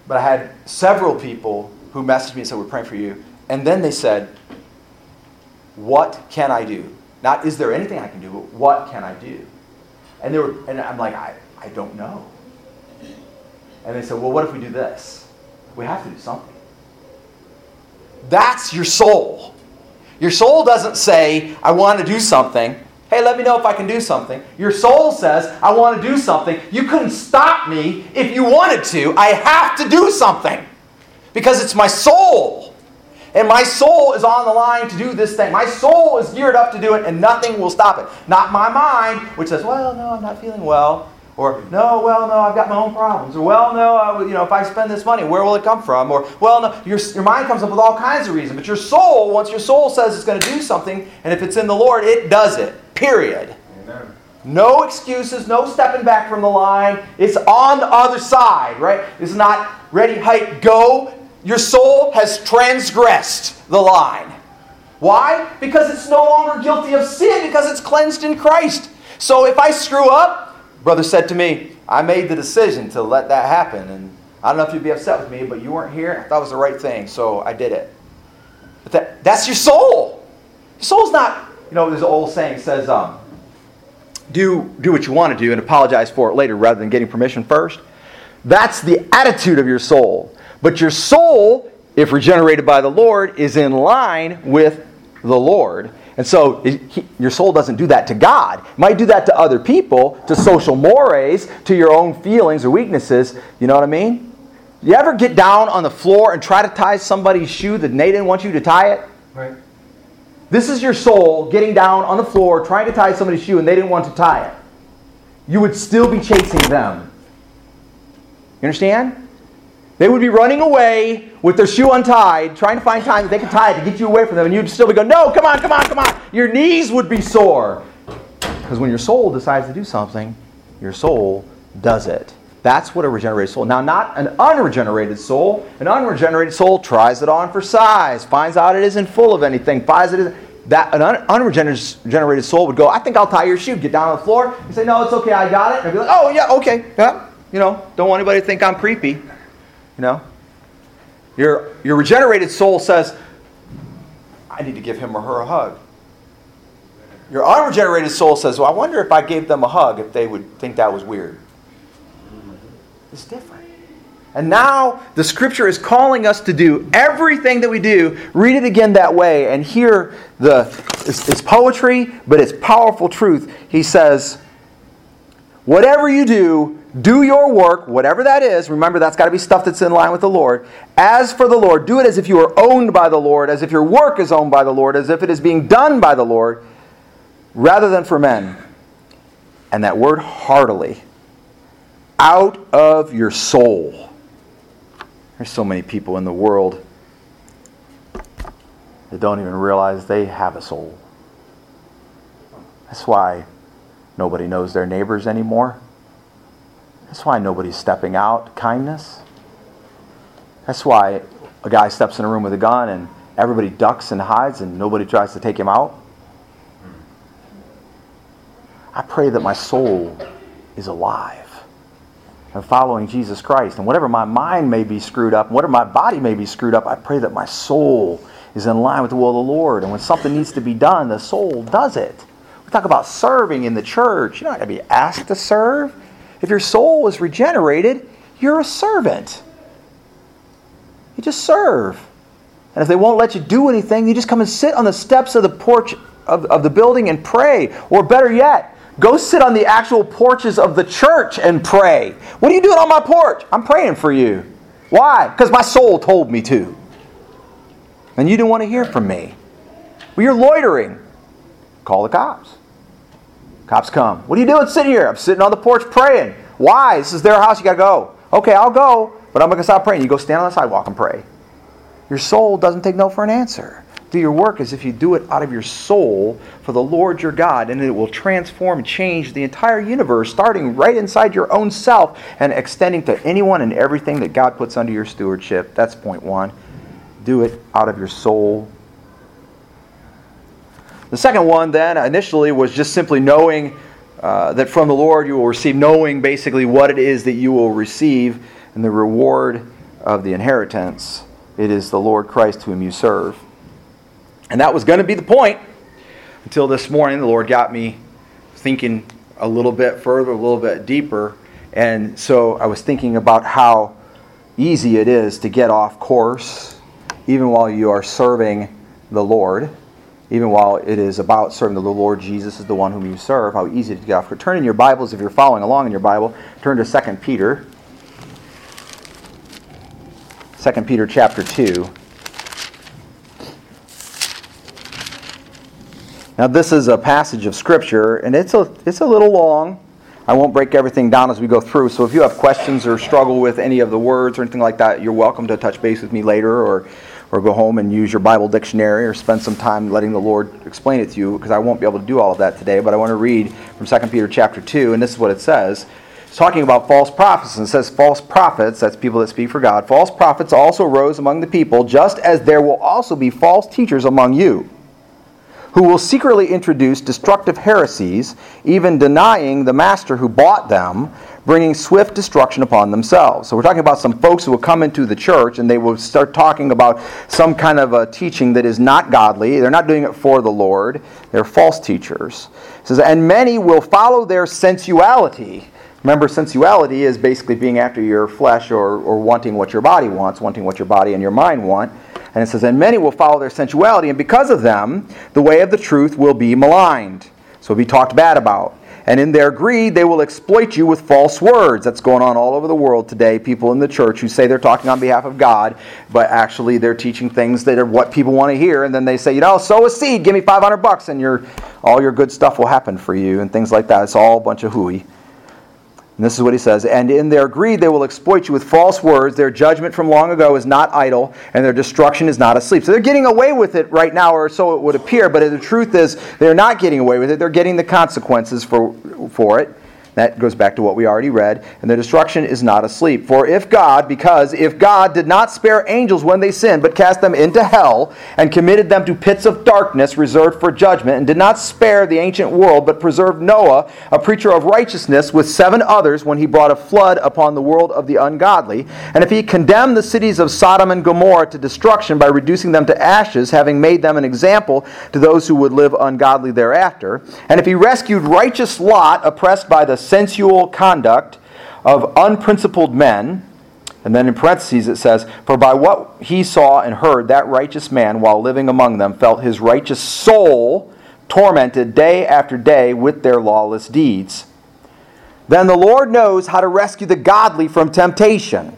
But I had several people who messaged me and said, we're praying for you. And then they said, what can I do? Not is there anything I can do, but what can I do? And they were, and I'm like, I, I don't know. And they said, well, what if we do this? We have to do something. That's your soul. Your soul doesn't say, I want to do something. Hey, let me know if I can do something. Your soul says, I want to do something. You couldn't stop me if you wanted to. I have to do something because it's my soul. And my soul is on the line to do this thing. My soul is geared up to do it, and nothing will stop it. Not my mind, which says, well, no, I'm not feeling well. Or, no, well, no, I've got my own problems. Or, well, no, I, you know, if I spend this money, where will it come from? Or, well, no, your, your mind comes up with all kinds of reasons. But your soul, once your soul says it's going to do something, and if it's in the Lord, it does it. Period. Amen. No excuses, no stepping back from the line. It's on the other side, right? It's not ready, height, go. Your soul has transgressed the line. Why? Because it's no longer guilty of sin, because it's cleansed in Christ. So if I screw up, brother said to me, I made the decision to let that happen. And I don't know if you'd be upset with me, but you weren't here. I thought it was the right thing, so I did it. But that, that's your soul. Your soul's not, you know, there's an old saying says, um, do, do what you want to do and apologize for it later rather than getting permission first. That's the attitude of your soul. But your soul, if regenerated by the Lord, is in line with the Lord. And so it, he, your soul doesn't do that to God. It might do that to other people, to social mores, to your own feelings or weaknesses. You know what I mean? You ever get down on the floor and try to tie somebody's shoe that they didn't want you to tie it? Right. This is your soul getting down on the floor trying to tie somebody's shoe and they didn't want to tie it. You would still be chasing them. You understand? They would be running away with their shoe untied, trying to find time that they could tie it to get you away from them, and you'd still be going, No, come on, come on, come on. Your knees would be sore. Because when your soul decides to do something, your soul does it. That's what a regenerated soul. Now, not an unregenerated soul. An unregenerated soul tries it on for size, finds out it isn't full of anything, finds it isn't. That an un- unregenerated soul would go, I think I'll tie your shoe. Get down on the floor and say, No, it's okay, I got it. And I'd be like, Oh, yeah, okay, yeah. You know, don't want anybody to think I'm creepy. You know? Your, your regenerated soul says, I need to give him or her a hug. Your unregenerated soul says, Well, I wonder if I gave them a hug, if they would think that was weird. It's different. And now the scripture is calling us to do everything that we do. Read it again that way and hear the it's, it's poetry, but it's powerful truth. He says, Whatever you do, do your work, whatever that is. Remember, that's got to be stuff that's in line with the Lord. As for the Lord, do it as if you are owned by the Lord, as if your work is owned by the Lord, as if it is being done by the Lord, rather than for men. And that word heartily, out of your soul. There's so many people in the world that don't even realize they have a soul. That's why nobody knows their neighbors anymore. That's why nobody's stepping out kindness. That's why a guy steps in a room with a gun and everybody ducks and hides and nobody tries to take him out. I pray that my soul is alive and following Jesus Christ. And whatever my mind may be screwed up, whatever my body may be screwed up, I pray that my soul is in line with the will of the Lord. And when something needs to be done, the soul does it. We talk about serving in the church. You're not going to be asked to serve. If your soul is regenerated, you're a servant. You just serve. And if they won't let you do anything, you just come and sit on the steps of the porch of, of the building and pray. Or better yet, go sit on the actual porches of the church and pray. What are you doing on my porch? I'm praying for you. Why? Because my soul told me to. And you didn't want to hear from me. Well, you're loitering. Call the cops. Cops come. What are you doing sitting here? I'm sitting on the porch praying. Why? This is their house. You got to go. Okay, I'll go, but I'm going to stop praying. You go stand on the sidewalk and pray. Your soul doesn't take no for an answer. Do your work as if you do it out of your soul for the Lord your God, and it will transform and change the entire universe, starting right inside your own self and extending to anyone and everything that God puts under your stewardship. That's point one. Do it out of your soul the second one, then, initially was just simply knowing uh, that from the Lord you will receive, knowing basically what it is that you will receive and the reward of the inheritance. It is the Lord Christ whom you serve. And that was going to be the point until this morning. The Lord got me thinking a little bit further, a little bit deeper. And so I was thinking about how easy it is to get off course, even while you are serving the Lord even while it is about serving the Lord Jesus is the one whom you serve, how easy to get off. Turn in your Bibles, if you're following along in your Bible, turn to 2 Peter. 2 Peter chapter 2. Now, this is a passage of Scripture, and it's a, it's a little long. I won't break everything down as we go through, so if you have questions or struggle with any of the words or anything like that, you're welcome to touch base with me later or or go home and use your Bible dictionary or spend some time letting the Lord explain it to you because I won't be able to do all of that today. But I want to read from 2 Peter chapter 2, and this is what it says. It's talking about false prophets, and it says, False prophets, that's people that speak for God, false prophets also rose among the people, just as there will also be false teachers among you, who will secretly introduce destructive heresies, even denying the master who bought them, bringing swift destruction upon themselves. So we're talking about some folks who will come into the church and they will start talking about some kind of a teaching that is not godly. They're not doing it for the Lord. They're false teachers. It says, and many will follow their sensuality. Remember, sensuality is basically being after your flesh or, or wanting what your body wants, wanting what your body and your mind want. And it says, And many will follow their sensuality, and because of them, the way of the truth will be maligned. So be talked bad about. And in their greed, they will exploit you with false words. That's going on all over the world today. People in the church who say they're talking on behalf of God, but actually they're teaching things that are what people want to hear. And then they say, you know, sow a seed, give me 500 bucks, and your, all your good stuff will happen for you, and things like that. It's all a bunch of hooey. And this is what he says And in their greed, they will exploit you with false words. Their judgment from long ago is not idle, and their destruction is not asleep. So they're getting away with it right now, or so it would appear. But the truth is, they're not getting away with it. They're getting the consequences for, for it. That goes back to what we already read. And their destruction is not asleep. For if God, because if God did not spare angels when they sinned, but cast them into hell, and committed them to pits of darkness reserved for judgment, and did not spare the ancient world, but preserved Noah, a preacher of righteousness, with seven others when he brought a flood upon the world of the ungodly, and if he condemned the cities of Sodom and Gomorrah to destruction by reducing them to ashes, having made them an example to those who would live ungodly thereafter, and if he rescued righteous Lot, oppressed by the sensual conduct of unprincipled men. And then in parentheses it says, For by what he saw and heard, that righteous man, while living among them, felt his righteous soul tormented day after day with their lawless deeds. Then the Lord knows how to rescue the godly from temptation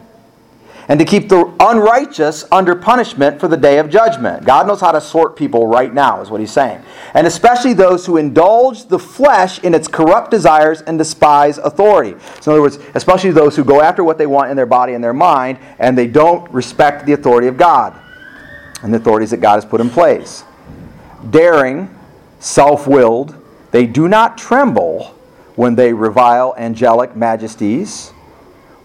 and to keep the unrighteous under punishment for the day of judgment. God knows how to sort people right now, is what he's saying. And especially those who indulge the flesh in its corrupt desires and despise authority. So, in other words, especially those who go after what they want in their body and their mind, and they don't respect the authority of God and the authorities that God has put in place. Daring, self willed, they do not tremble when they revile angelic majesties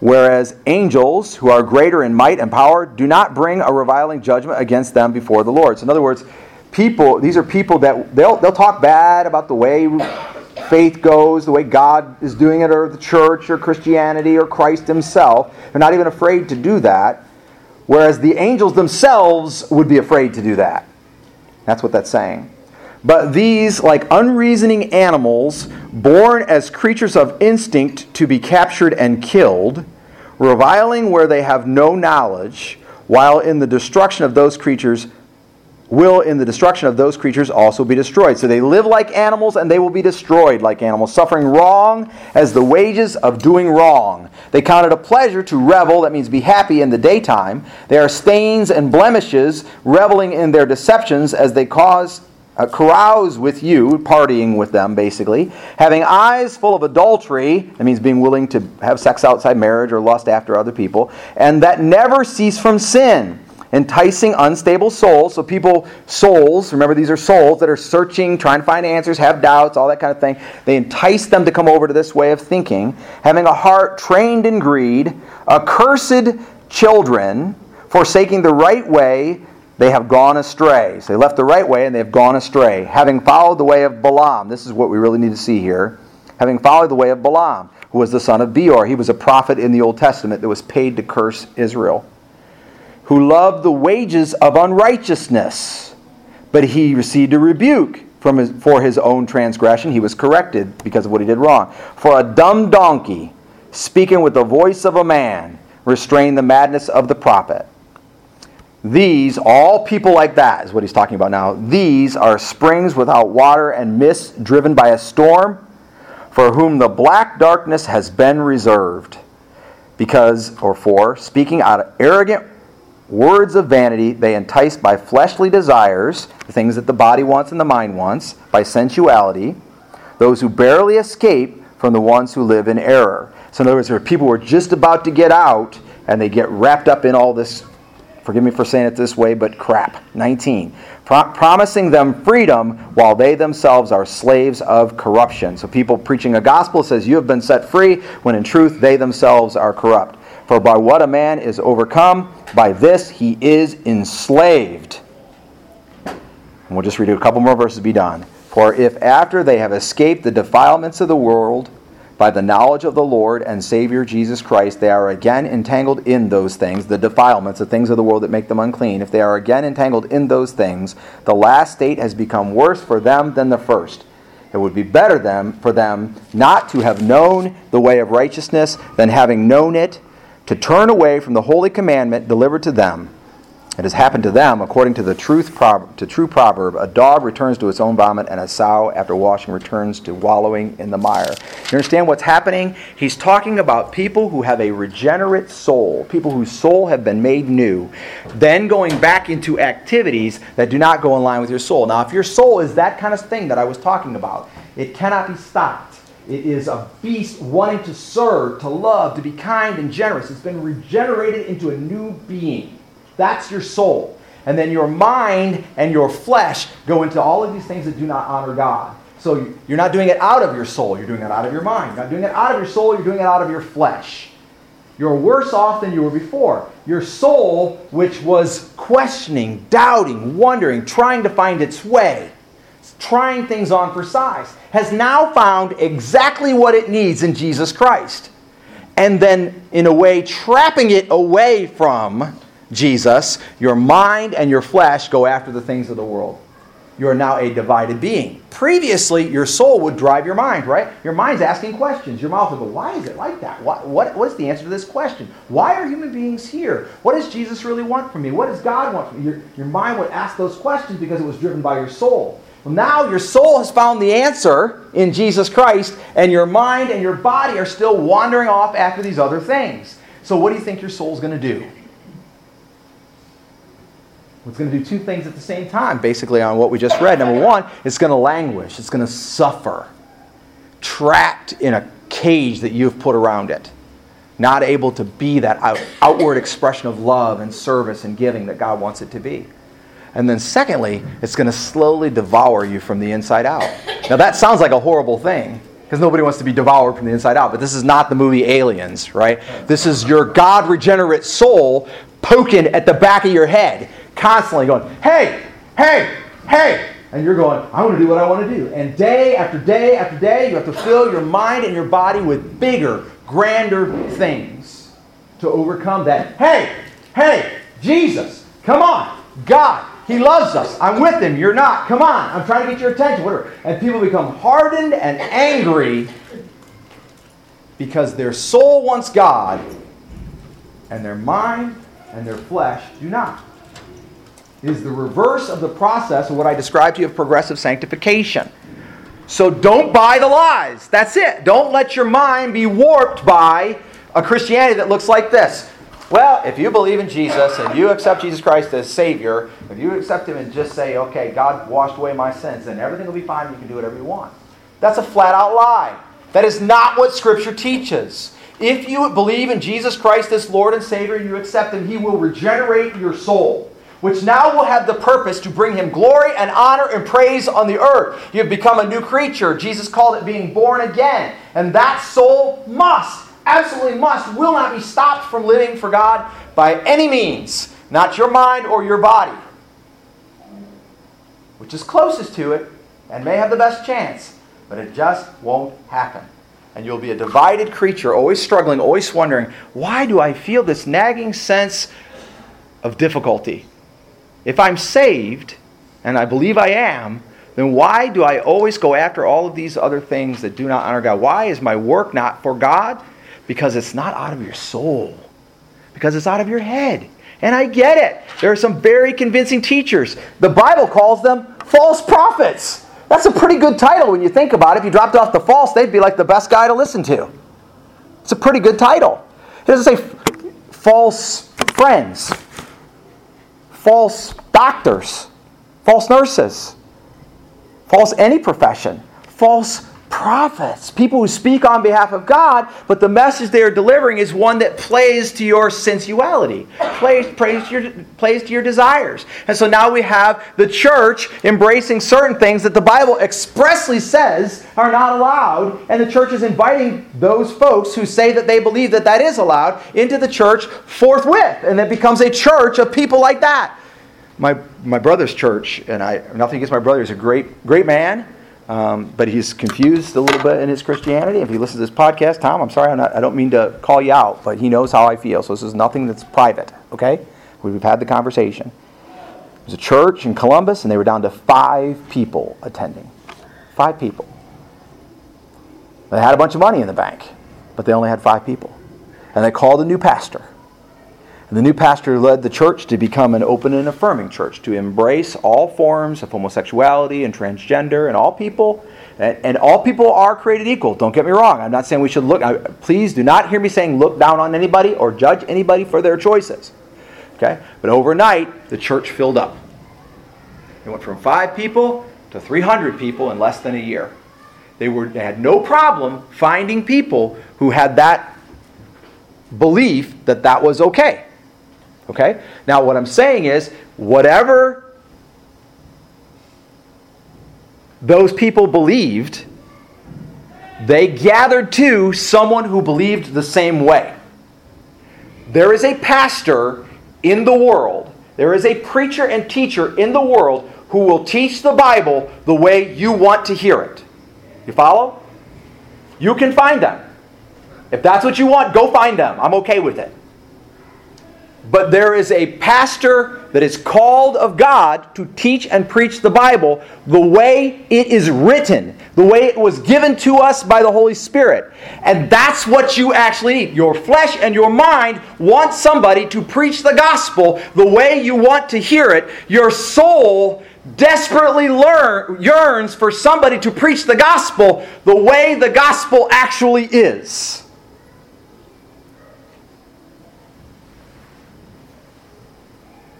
whereas angels, who are greater in might and power, do not bring a reviling judgment against them before the Lord. So, in other words, people, these are people that they'll, they'll talk bad about the way faith goes, the way God is doing it, or the church, or Christianity, or Christ Himself. They're not even afraid to do that, whereas the angels themselves would be afraid to do that. That's what that's saying. But these, like unreasoning animals, born as creatures of instinct to be captured and killed, reviling where they have no knowledge, while in the destruction of those creatures, will in the destruction of those creatures also be destroyed. So they live like animals and they will be destroyed like animals, suffering wrong as the wages of doing wrong. They count it a pleasure to revel, that means be happy in the daytime. They are stains and blemishes, reveling in their deceptions as they cause uh, carouse with you, partying with them basically, having eyes full of adultery, that means being willing to have sex outside marriage or lust after other people, and that never cease from sin, enticing unstable souls. So, people, souls, remember these are souls that are searching, trying to find answers, have doubts, all that kind of thing. They entice them to come over to this way of thinking, having a heart trained in greed, accursed children, forsaking the right way they have gone astray. So they left the right way and they have gone astray. Having followed the way of Balaam, this is what we really need to see here. Having followed the way of Balaam, who was the son of Beor, he was a prophet in the Old Testament that was paid to curse Israel, who loved the wages of unrighteousness, but he received a rebuke from his, for his own transgression. He was corrected because of what he did wrong. For a dumb donkey, speaking with the voice of a man, restrained the madness of the prophet. These, all people like that, is what he's talking about now. These are springs without water and mist driven by a storm, for whom the black darkness has been reserved. Because, or for, speaking out of arrogant words of vanity, they entice by fleshly desires, the things that the body wants and the mind wants, by sensuality, those who barely escape from the ones who live in error. So, in other words, there are people who are just about to get out and they get wrapped up in all this forgive me for saying it this way, but crap. 19. Pro- promising them freedom while they themselves are slaves of corruption. So people preaching a gospel says you have been set free, when in truth they themselves are corrupt. For by what a man is overcome, by this he is enslaved. And we'll just read a couple more verses be done. For if after they have escaped the defilements of the world by the knowledge of the Lord and Savior Jesus Christ, they are again entangled in those things, the defilements, the things of the world that make them unclean, if they are again entangled in those things, the last state has become worse for them than the first. It would be better them, for them not to have known the way of righteousness than having known it, to turn away from the holy commandment delivered to them. It has happened to them according to the truth to true proverb: a dog returns to its own vomit, and a sow after washing returns to wallowing in the mire. You understand what's happening? He's talking about people who have a regenerate soul, people whose soul have been made new, then going back into activities that do not go in line with your soul. Now, if your soul is that kind of thing that I was talking about, it cannot be stopped. It is a beast wanting to serve, to love, to be kind and generous. It's been regenerated into a new being. That's your soul. And then your mind and your flesh go into all of these things that do not honor God. So you're not doing it out of your soul, you're doing it out of your mind. You're not doing it out of your soul, you're doing it out of your flesh. You're worse off than you were before. Your soul, which was questioning, doubting, wondering, trying to find its way, trying things on for size, has now found exactly what it needs in Jesus Christ. And then, in a way, trapping it away from Jesus, your mind and your flesh go after the things of the world. You are now a divided being. Previously, your soul would drive your mind, right? Your mind's asking questions. Your mouth would go, Why is it like that? What, what, what's the answer to this question? Why are human beings here? What does Jesus really want from me? What does God want from me? Your, your mind would ask those questions because it was driven by your soul. Well, now your soul has found the answer in Jesus Christ, and your mind and your body are still wandering off after these other things. So, what do you think your soul's going to do? It's going to do two things at the same time, basically, on what we just read. Number one, it's going to languish, it's going to suffer, trapped in a cage that you've put around it, not able to be that out- outward expression of love and service and giving that God wants it to be. And then, secondly, it's going to slowly devour you from the inside out. Now, that sounds like a horrible thing because nobody wants to be devoured from the inside out, but this is not the movie Aliens, right? This is your God regenerate soul poking at the back of your head, constantly going, hey, hey, hey. And you're going, I want to do what I want to do. And day after day after day, you have to fill your mind and your body with bigger, grander things to overcome that. Hey, hey, Jesus, come on, God, He loves us. I'm with Him. You're not. Come on, I'm trying to get your attention. Whatever. And people become hardened and angry because their soul wants God and their mind and their flesh do not. It is the reverse of the process of what I described to you of progressive sanctification. So don't buy the lies. That's it. Don't let your mind be warped by a Christianity that looks like this. Well, if you believe in Jesus and you accept Jesus Christ as Savior, if you accept Him and just say, okay, God washed away my sins, then everything will be fine. You can do whatever you want. That's a flat out lie. That is not what Scripture teaches. If you believe in Jesus Christ as Lord and Savior and you accept Him, He will regenerate your soul, which now will have the purpose to bring Him glory and honor and praise on the earth. You have become a new creature. Jesus called it being born again. And that soul must, absolutely must, will not be stopped from living for God by any means, not your mind or your body, which is closest to it and may have the best chance, but it just won't happen and you'll be a divided creature, always struggling, always wondering, why do I feel this nagging sense of difficulty? If I'm saved, and I believe I am, then why do I always go after all of these other things that do not honor God? Why is my work not for God? Because it's not out of your soul, because it's out of your head. And I get it. There are some very convincing teachers. The Bible calls them false prophets. That's a pretty good title when you think about it. If you dropped off the false, they'd be like the best guy to listen to. It's a pretty good title. It doesn't say false friends, false doctors, false nurses, false any profession, false prophets, people who speak on behalf of God, but the message they are delivering is one that plays to your sensuality, plays, plays, to your, plays to your desires. And so now we have the church embracing certain things that the Bible expressly says are not allowed, and the church is inviting those folks who say that they believe that that is allowed into the church forthwith, and it becomes a church of people like that. my my brother's church, and I nothing against my brother. He's a great great man, um, but he's confused a little bit in his Christianity. If he listens to this podcast, Tom, I'm sorry, I'm not, I don't mean to call you out, but he knows how I feel. So this is nothing that's private. Okay, we've had the conversation. Was a church in Columbus, and they were down to five people attending. Five people. They had a bunch of money in the bank, but they only had five people. And they called a new pastor. And the new pastor led the church to become an open and affirming church, to embrace all forms of homosexuality and transgender and all people. And, and all people are created equal. Don't get me wrong. I'm not saying we should look. I, please do not hear me saying look down on anybody or judge anybody for their choices. Okay? But overnight, the church filled up. It went from five people to 300 people in less than a year. They, were, they had no problem finding people who had that belief that that was okay. Okay? Now, what I'm saying is, whatever those people believed, they gathered to someone who believed the same way. There is a pastor in the world, there is a preacher and teacher in the world who will teach the Bible the way you want to hear it. You follow? You can find them. If that's what you want, go find them. I'm okay with it. But there is a pastor that is called of God to teach and preach the Bible the way it is written, the way it was given to us by the Holy Spirit. And that's what you actually need. Your flesh and your mind want somebody to preach the gospel the way you want to hear it. Your soul desperately learn, yearns for somebody to preach the gospel the way the gospel actually is.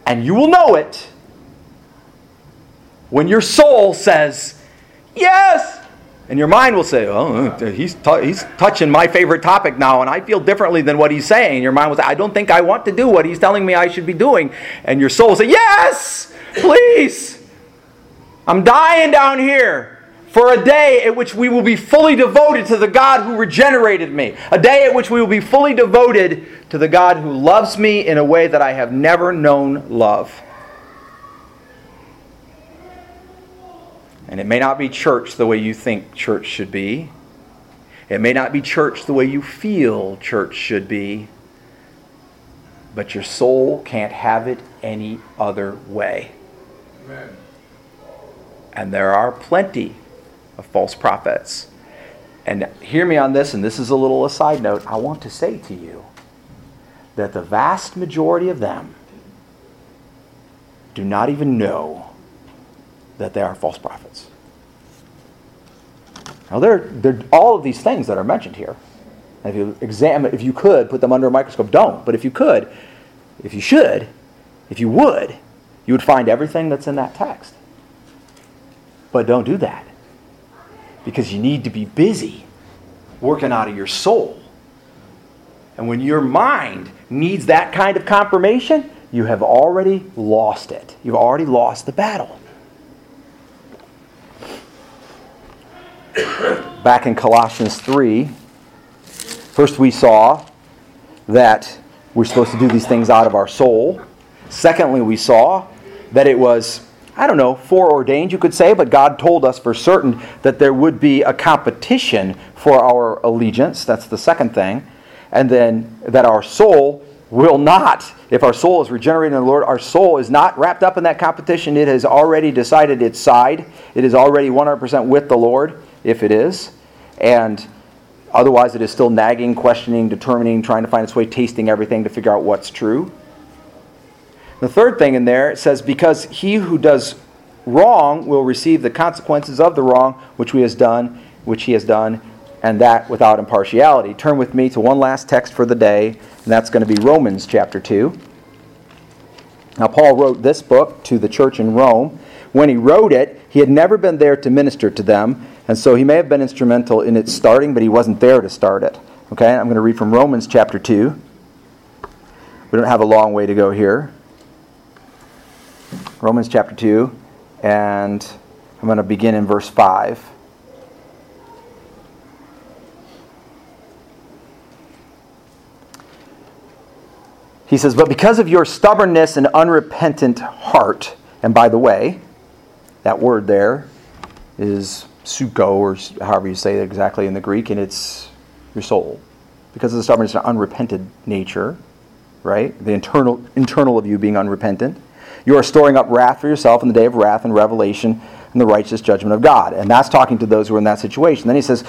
And you will know it when your soul says, Yes! And your mind will say, Oh, he's, t- he's touching my favorite topic now, and I feel differently than what he's saying. Your mind will say, I don't think I want to do what he's telling me I should be doing. And your soul will say, Yes! Please! I'm dying down here for a day at which we will be fully devoted to the God who regenerated me. A day at which we will be fully devoted to the God who loves me in a way that I have never known love. And it may not be church the way you think church should be. It may not be church the way you feel church should be. But your soul can't have it any other way. Amen. And there are plenty of false prophets. And hear me on this, and this is a little aside note. I want to say to you that the vast majority of them do not even know that they are false prophets. Now, there, there all of these things that are mentioned here. If you examine, if you could put them under a microscope, don't. But if you could, if you should, if you would, you would find everything that's in that text. But don't do that. Because you need to be busy working out of your soul. And when your mind needs that kind of confirmation, you have already lost it. You've already lost the battle. Back in Colossians 3, first we saw that we're supposed to do these things out of our soul. Secondly, we saw that it was I don't know, foreordained, you could say, but God told us for certain that there would be a competition for our allegiance. That's the second thing. And then that our soul will not, if our soul is regenerated in the Lord, our soul is not wrapped up in that competition. It has already decided its side. It is already 100% with the Lord, if it is. And otherwise, it is still nagging, questioning, determining, trying to find its way, tasting everything to figure out what's true. The third thing in there, it says, Because he who does wrong will receive the consequences of the wrong which has done, which he has done, and that without impartiality. Turn with me to one last text for the day, and that's going to be Romans chapter 2. Now, Paul wrote this book to the church in Rome. When he wrote it, he had never been there to minister to them, and so he may have been instrumental in its starting, but he wasn't there to start it. Okay, I'm going to read from Romans chapter 2. We don't have a long way to go here. Romans chapter 2, and I'm going to begin in verse 5. he says, But because of your stubbornness and unrepentant heart, and by the way, that word there is suko, or however you say it exactly in the Greek, and it's your soul. Because of the stubbornness and unrepented nature, right? The internal, internal of you being unrepentant. You are storing up wrath for yourself in the day of wrath and revelation and the righteous judgment of God. And that's talking to those who are in that situation. Then he says,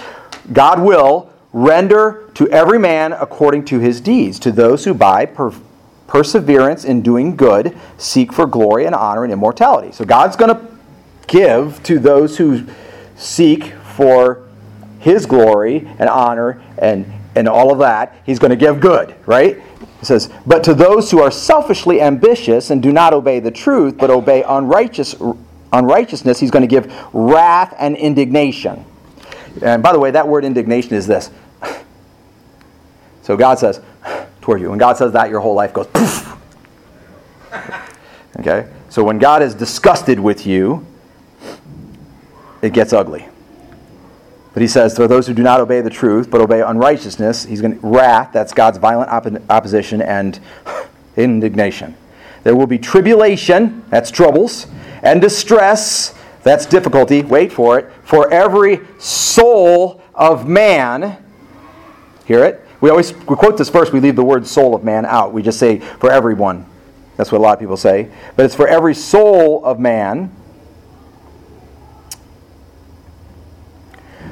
God will render to every man according to his deeds, to those who by per- perseverance in doing good seek for glory and honor and immortality. So God's going to give to those who seek for his glory and honor and, and all of that. He's going to give good, right? He says, But to those who are selfishly ambitious and do not obey the truth, but obey unrighteous, unrighteousness, he's going to give wrath and indignation. And by the way, that word indignation is this. So God says, toward you. When God says that, your whole life goes poof. Okay? So when God is disgusted with you, it gets ugly. But he says, for those who do not obey the truth, but obey unrighteousness, he's going to wrath, that's God's violent oppo- opposition and indignation. There will be tribulation, that's troubles, and distress, that's difficulty, wait for it, for every soul of man. Hear it? We always we quote this first, we leave the word soul of man out. We just say for everyone. That's what a lot of people say. But it's for every soul of man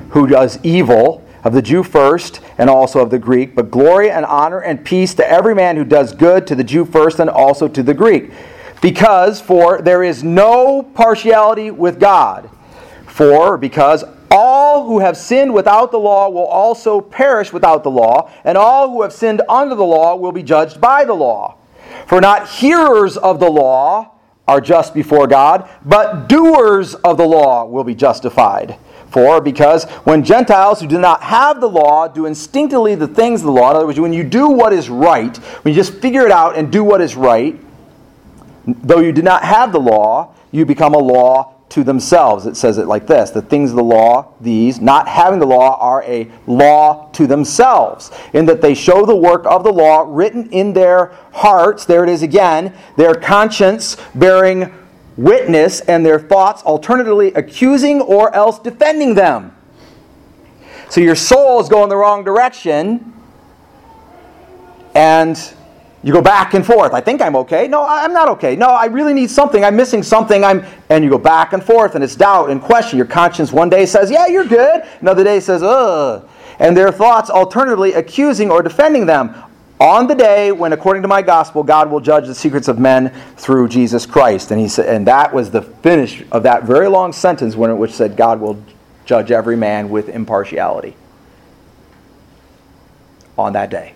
who does evil, of the Jew first, and also of the Greek, but glory and honor and peace to every man who does good, to the Jew first, and also to the Greek. Because, for there is no partiality with God. For, because all who have sinned without the law will also perish without the law, and all who have sinned under the law will be judged by the law. For not hearers of the law are just before God, but doers of the law will be justified. For because when Gentiles who do not have the law do instinctively the things of the law, in other words, when you do what is right, when you just figure it out and do what is right, though you do not have the law, you become a law to themselves. It says it like this The things of the law, these, not having the law, are a law to themselves, in that they show the work of the law written in their hearts. There it is again, their conscience bearing witness, and their thoughts alternatively accusing or else defending them. So your soul is going the wrong direction, and you go back and forth. I think I'm okay. No, I'm not okay. No, I really need something. I'm missing something. I'm and you go back and forth and it's doubt and question. Your conscience one day says, "Yeah, you're good." Another day says, "Ugh." And their thoughts alternatively accusing or defending them on the day when according to my gospel God will judge the secrets of men through Jesus Christ. And he said and that was the finish of that very long sentence when it which said God will judge every man with impartiality on that day.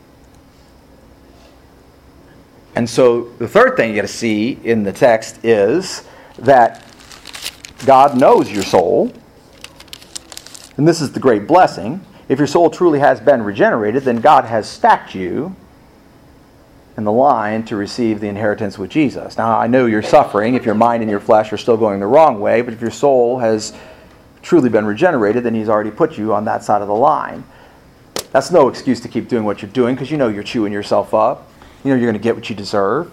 And so the third thing you got to see in the text is that God knows your soul. And this is the great blessing. If your soul truly has been regenerated, then God has stacked you the line to receive the inheritance with Jesus. Now, I know you're suffering if your mind and your flesh are still going the wrong way, but if your soul has truly been regenerated, then He's already put you on that side of the line. That's no excuse to keep doing what you're doing because you know you're chewing yourself up. You know you're going to get what you deserve.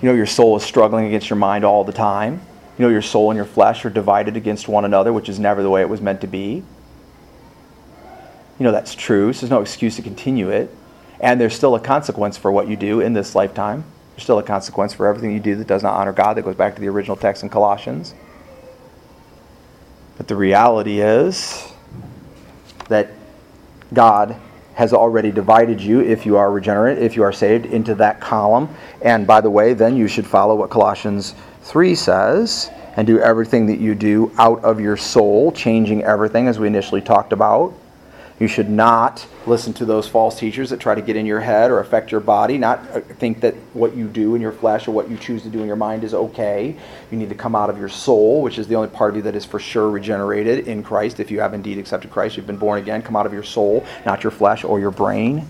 You know your soul is struggling against your mind all the time. You know your soul and your flesh are divided against one another, which is never the way it was meant to be. You know that's true, so there's no excuse to continue it. And there's still a consequence for what you do in this lifetime. There's still a consequence for everything you do that does not honor God, that goes back to the original text in Colossians. But the reality is that God has already divided you, if you are regenerate, if you are saved, into that column. And by the way, then you should follow what Colossians 3 says and do everything that you do out of your soul, changing everything as we initially talked about. You should not listen to those false teachers that try to get in your head or affect your body, not uh, think that what you do in your flesh or what you choose to do in your mind is okay. You need to come out of your soul, which is the only part of you that is for sure regenerated in Christ. If you have indeed accepted Christ, you've been born again. Come out of your soul, not your flesh or your brain.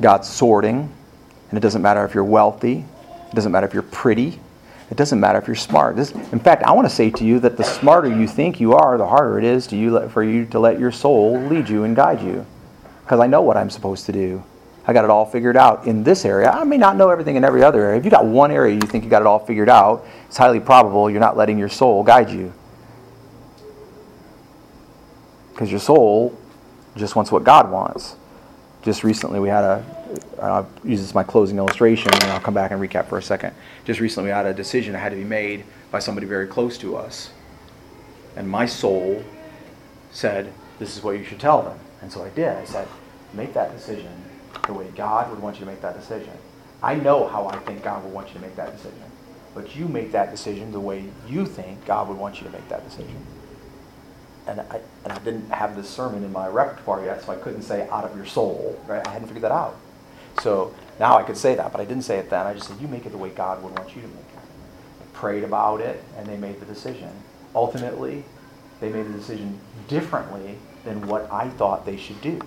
God's sorting, and it doesn't matter if you're wealthy, it doesn't matter if you're pretty, it doesn't matter if you're smart. This, in fact, I want to say to you that the smarter you think you are, the harder it is to you let, for you to let your soul lead you and guide you. because I know what I'm supposed to do. I got it all figured out in this area. I may not know everything in every other area. If you got one area you think you got it all figured out, it's highly probable you're not letting your soul guide you. Because your soul just wants what God wants. Just recently, we had a, I'll use this as my closing illustration, and I'll come back and recap for a second. Just recently, we had a decision that had to be made by somebody very close to us. And my soul said, This is what you should tell them. And so I did. I said, Make that decision the way God would want you to make that decision. I know how I think God would want you to make that decision. But you make that decision the way you think God would want you to make that decision and I, and I didn't have this sermon in my repertoire yet, so I couldn't say out of your soul, right? I hadn't figured that out. So now I could say that, but I didn't say it then. I just said, you make it the way God would want you to make it. I prayed about it, and they made the decision. Ultimately, they made the decision differently than what I thought they should do.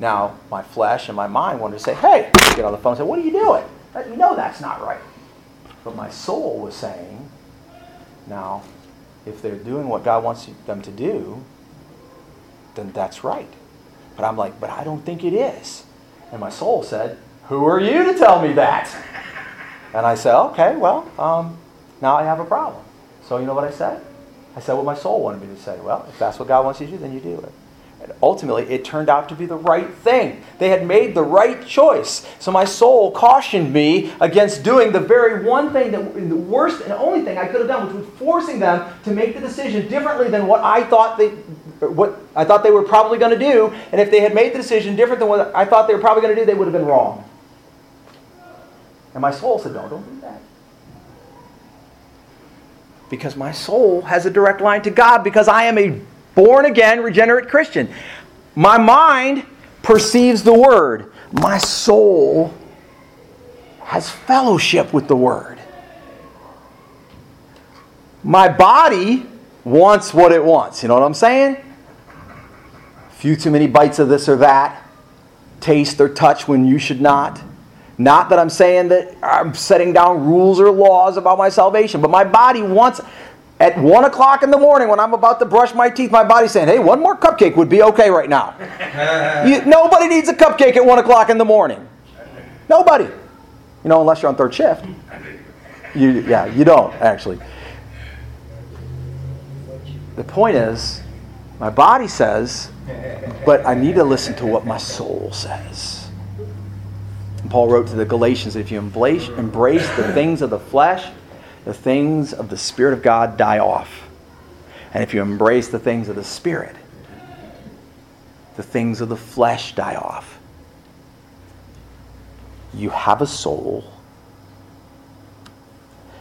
Now, my flesh and my mind wanted to say, hey, get on the phone and say, what are you doing? You know that's not right. But my soul was saying, now, if they're doing what God wants them to do, then that's right. But I'm like, but I don't think it is. And my soul said, Who are you to tell me that? And I said, Okay, well, um, now I have a problem. So you know what I said? I said what my soul wanted me to say. Well, if that's what God wants you to do, then you do it. And ultimately, it turned out to be the right thing. They had made the right choice. So my soul cautioned me against doing the very one thing that the worst and only thing I could have done, which was forcing them to make the decision differently than what I thought they what I thought they were probably going to do. And if they had made the decision different than what I thought they were probably going to do, they would have been wrong. And my soul said, "No, don't do that." Because my soul has a direct line to God because I am a born again, regenerate Christian. My mind perceives the Word, my soul has fellowship with the Word. My body wants what it wants. You know what I'm saying? A few too many bites of this or that, taste or touch when you should not. Not that I'm saying that I'm setting down rules or laws about my salvation, but my body wants at 1 o'clock in the morning, when I'm about to brush my teeth, my body's saying, hey, one more cupcake would be okay right now. you, nobody needs a cupcake at 1 o'clock in the morning. Nobody. You know, unless you're on third shift. You, yeah, you don't, actually. The point is, my body says, but I need to listen to what my soul says. And Paul wrote to the Galatians if you embrace, embrace the things of the flesh, the things of the Spirit of God die off. And if you embrace the things of the Spirit, the things of the flesh die off. You have a soul.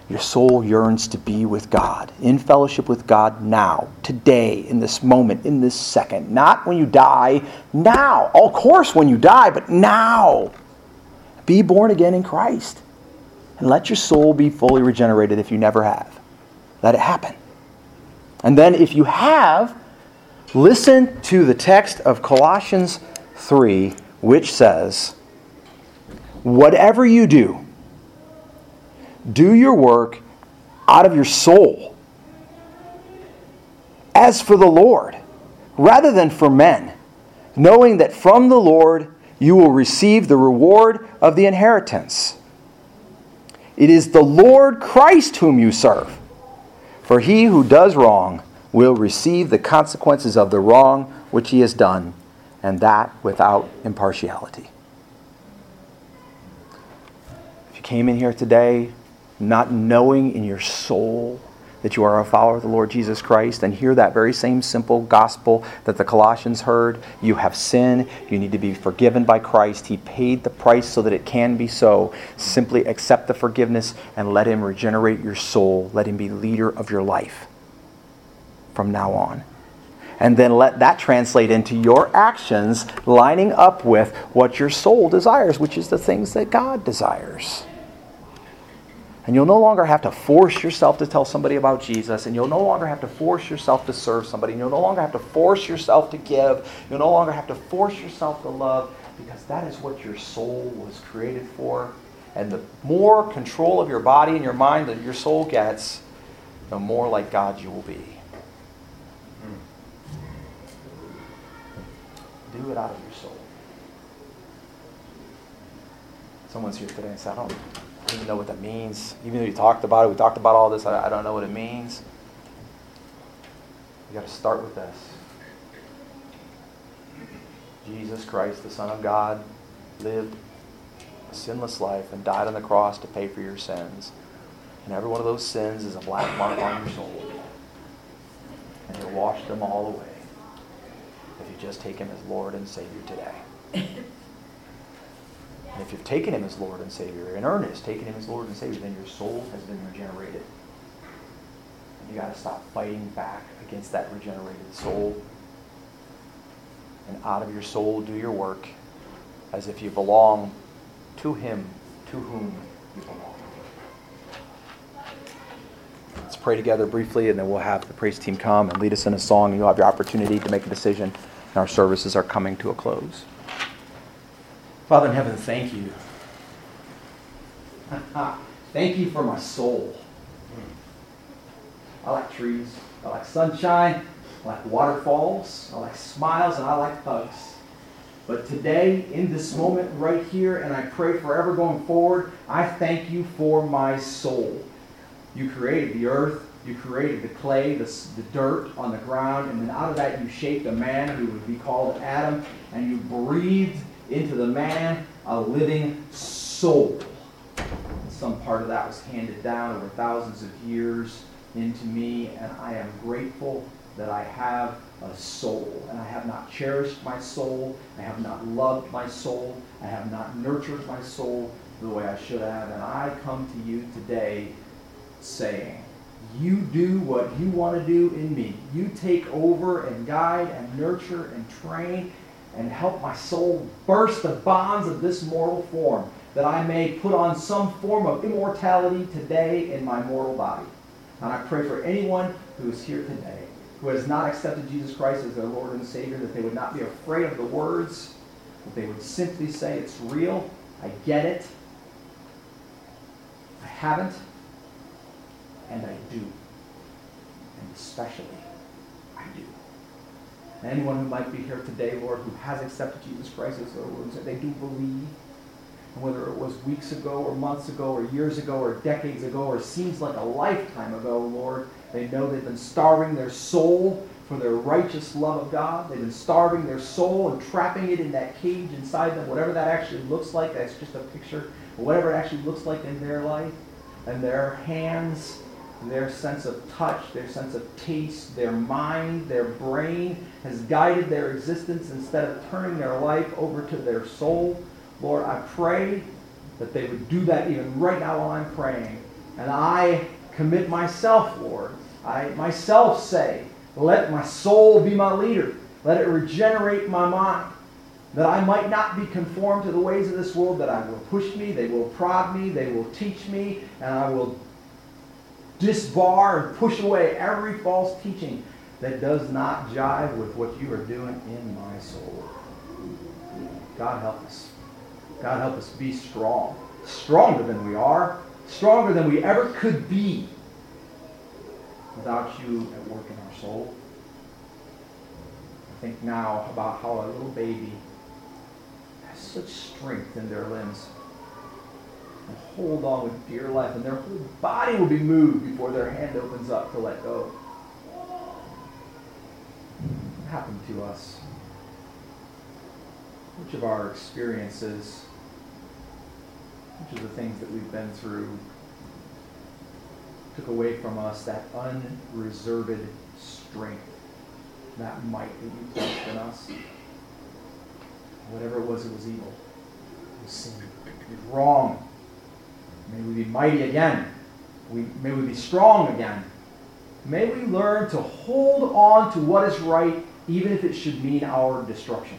Your soul yearns to be with God, in fellowship with God now, today, in this moment, in this second. Not when you die, now. Of course, when you die, but now. Be born again in Christ. And let your soul be fully regenerated if you never have. Let it happen. And then, if you have, listen to the text of Colossians 3, which says, Whatever you do, do your work out of your soul, as for the Lord, rather than for men, knowing that from the Lord you will receive the reward of the inheritance. It is the Lord Christ whom you serve. For he who does wrong will receive the consequences of the wrong which he has done, and that without impartiality. If you came in here today not knowing in your soul that you are a follower of the Lord Jesus Christ and hear that very same simple gospel that the Colossians heard. You have sinned. You need to be forgiven by Christ. He paid the price so that it can be so. Simply accept the forgiveness and let Him regenerate your soul. Let Him be leader of your life from now on. And then let that translate into your actions lining up with what your soul desires, which is the things that God desires. And you'll no longer have to force yourself to tell somebody about Jesus, and you'll no longer have to force yourself to serve somebody, and you'll no longer have to force yourself to give, you'll no longer have to force yourself to love, because that is what your soul was created for. And the more control of your body and your mind that your soul gets, the more like God you will be. do it out of your soul. Someone's here today and said, I don't, I don't even know what that means. Even though you talked about it, we talked about all this, I, I don't know what it means. You got to start with this. Jesus Christ, the Son of God, lived a sinless life and died on the cross to pay for your sins. And every one of those sins is a black mark on your soul. And He'll wash them all away if you just take Him as Lord and Savior today. And if you've taken Him as Lord and Savior, in earnest, taken Him as Lord and Savior, then your soul has been regenerated. And you got to stop fighting back against that regenerated soul. And out of your soul, do your work as if you belong to Him to whom you belong. Let's pray together briefly, and then we'll have the praise team come and lead us in a song, and you'll have your opportunity to make a decision. And our services are coming to a close. Father in heaven, thank you. thank you for my soul. I like trees. I like sunshine. I like waterfalls. I like smiles, and I like hugs. But today, in this moment right here, and I pray forever going forward, I thank you for my soul. You created the earth, you created the clay, the, the dirt on the ground, and then out of that you shaped a man who would be called Adam, and you breathed into the man a living soul. Some part of that was handed down over thousands of years into me, and I am grateful that I have a soul. And I have not cherished my soul, I have not loved my soul, I have not nurtured my soul the way I should have. And I come to you today saying, You do what you want to do in me. You take over and guide and nurture and train and help my soul burst the bonds of this mortal form, that I may put on some form of immortality today in my mortal body. And I pray for anyone who is here today who has not accepted Jesus Christ as their Lord and Savior, that they would not be afraid of the words, that they would simply say, It's real, I get it, I haven't, and I do. And especially, anyone who might be here today, Lord, who has accepted Jesus Christ as their Lord Savior, they do believe. And whether it was weeks ago or months ago or years ago or decades ago or seems like a lifetime ago, Lord, they know they've been starving their soul for their righteous love of God. They've been starving their soul and trapping it in that cage inside them, whatever that actually looks like. That's just a picture. Whatever it actually looks like in their life. And their hands, their sense of touch, their sense of taste, their mind, their brain has guided their existence instead of turning their life over to their soul. Lord, I pray that they would do that even right now while I'm praying. And I commit myself, Lord. I myself say, let my soul be my leader. Let it regenerate my mind. That I might not be conformed to the ways of this world, that I will push me, they will prod me, they will teach me, and I will disbar and push away every false teaching that does not jive with what you are doing in my soul. God help us. God help us be strong. Stronger than we are. Stronger than we ever could be without you at work in our soul. I think now about how a little baby has such strength in their limbs hold on with dear life, and their whole body will be moved before their hand opens up to let go. What happened to us? Which of our experiences, which of the things that we've been through, took away from us that unreserved strength, that might that you placed in us? Whatever it was, it was evil. It was sin. It was wrong. May we be mighty again. We, may we be strong again. May we learn to hold on to what is right, even if it should mean our destruction.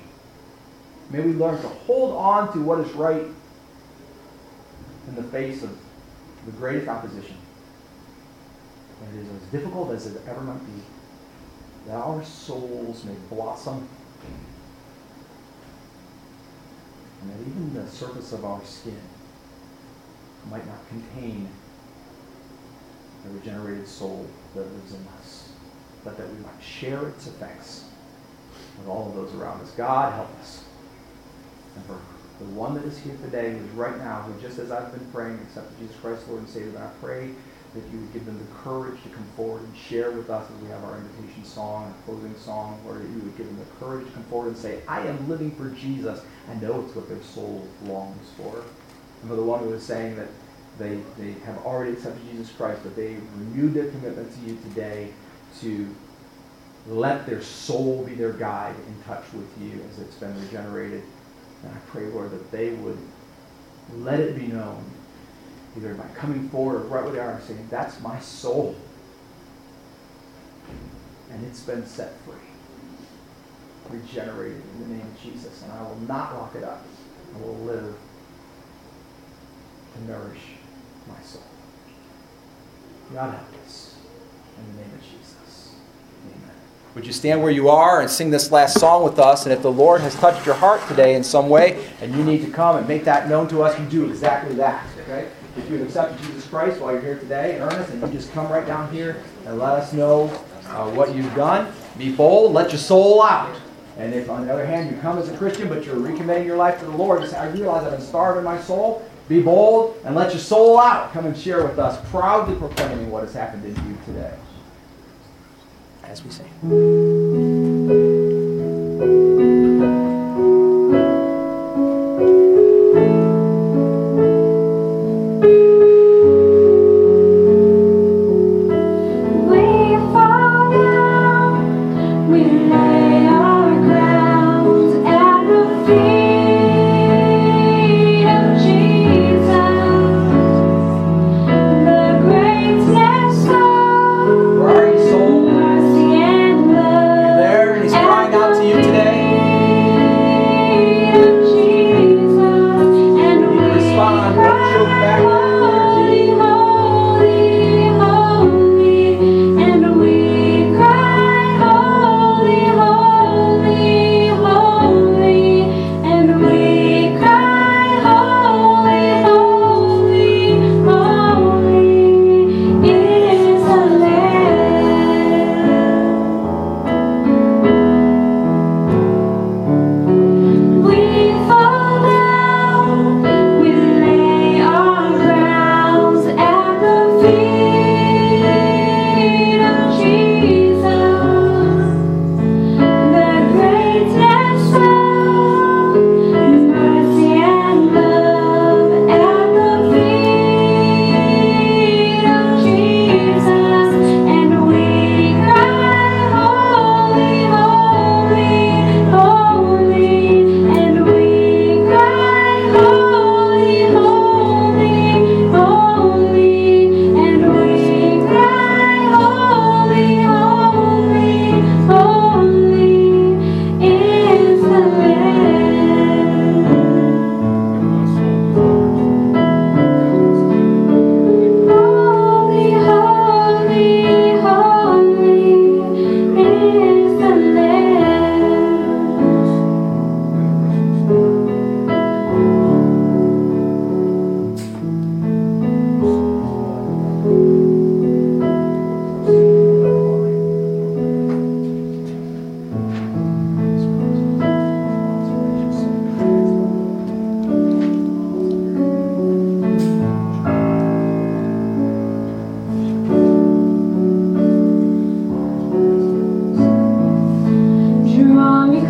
May we learn to hold on to what is right in the face of the greatest opposition. And it is as difficult as it ever might be, that our souls may blossom, and that even the surface of our skin might not contain the regenerated soul that lives in us, but that we might share its effects with all of those around us. God, help us. And for the one that is here today, who's right now, who just as I've been praying, accepted Jesus Christ, Lord and Savior, I pray that you would give them the courage to come forward and share with us as we have our invitation song and closing song, Lord, that you would give them the courage to come forward and say, I am living for Jesus. I know it's what their soul longs for. And for the one who is saying that they, they have already accepted Jesus Christ, but they renewed their commitment to you today to let their soul be their guide in touch with you as it's been regenerated. And I pray, Lord, that they would let it be known, either by coming forward or right where they are and saying, That's my soul. And it's been set free, regenerated in the name of Jesus. And I will not lock it up. I will live to nourish my soul. God help us. In the name of Jesus. Amen. Would you stand where you are and sing this last song with us? And if the Lord has touched your heart today in some way and you need to come and make that known to us, you do exactly that. Okay? If you've accepted Jesus Christ while you're here today earnest, and you just come right down here and let us know uh, what you've done, be bold, let your soul out. And if, on the other hand, you come as a Christian, but you're recommitting your life to the Lord, say, I realize I've been starved in my soul. Be bold and let your soul out. Come and share with us, proudly proclaiming what has happened in you today. As we sing.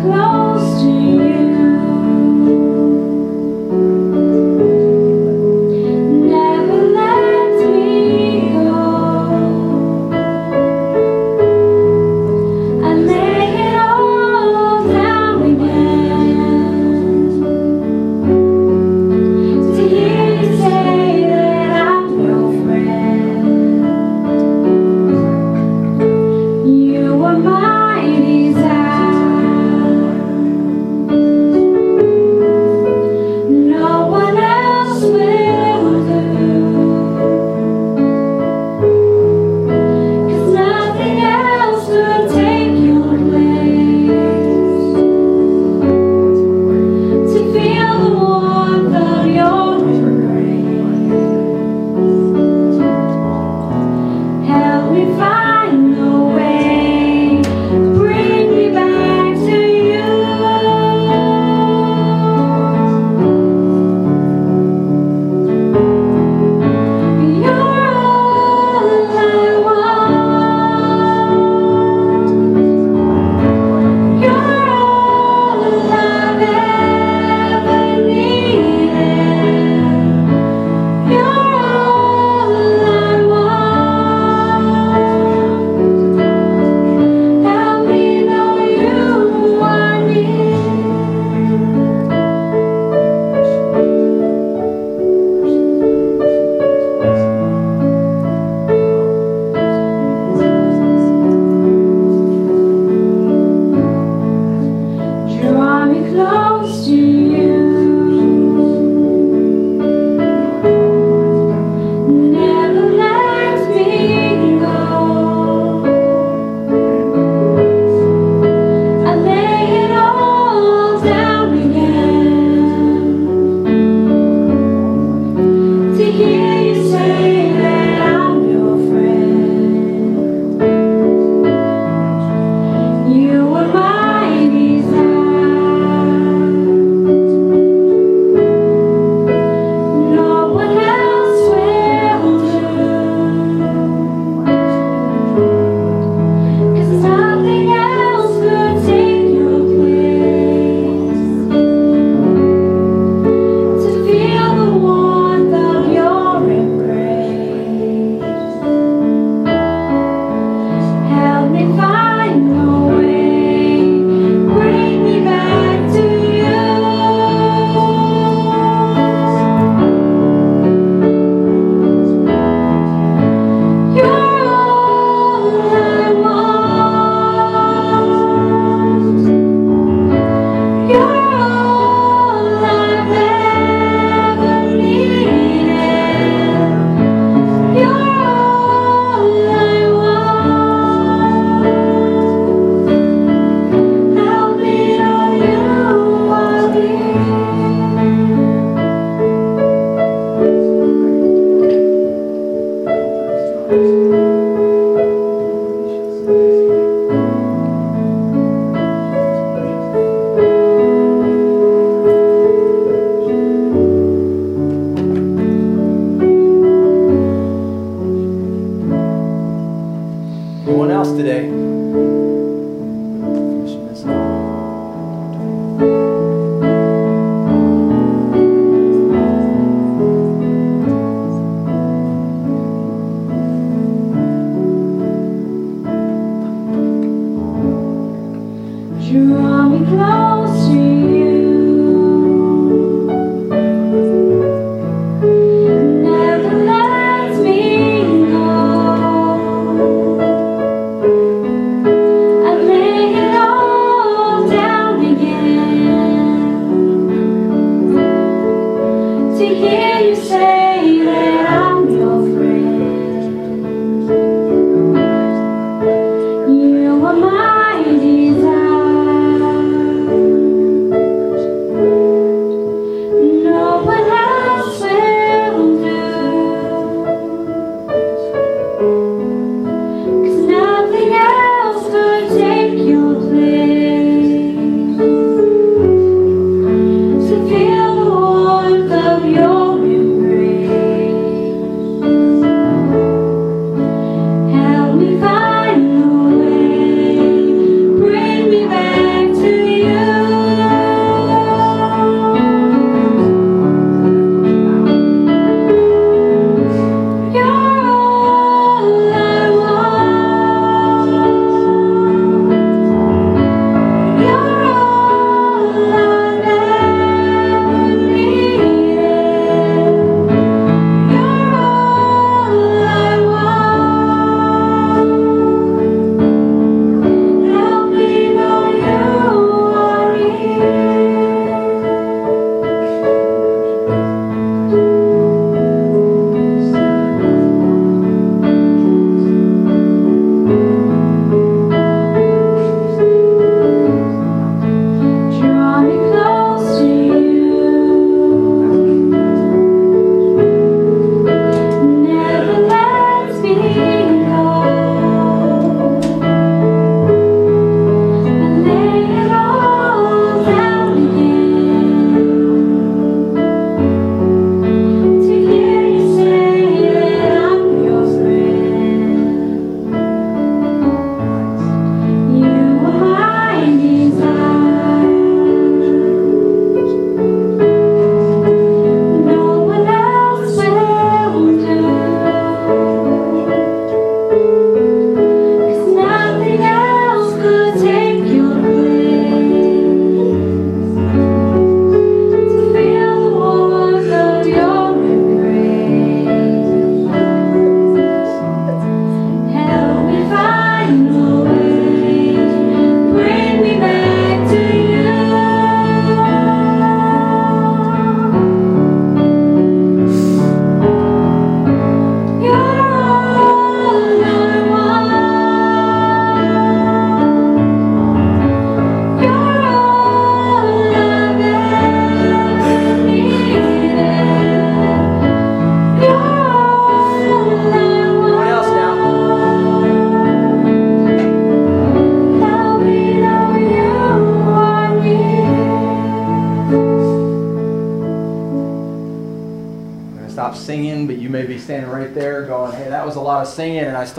close to you.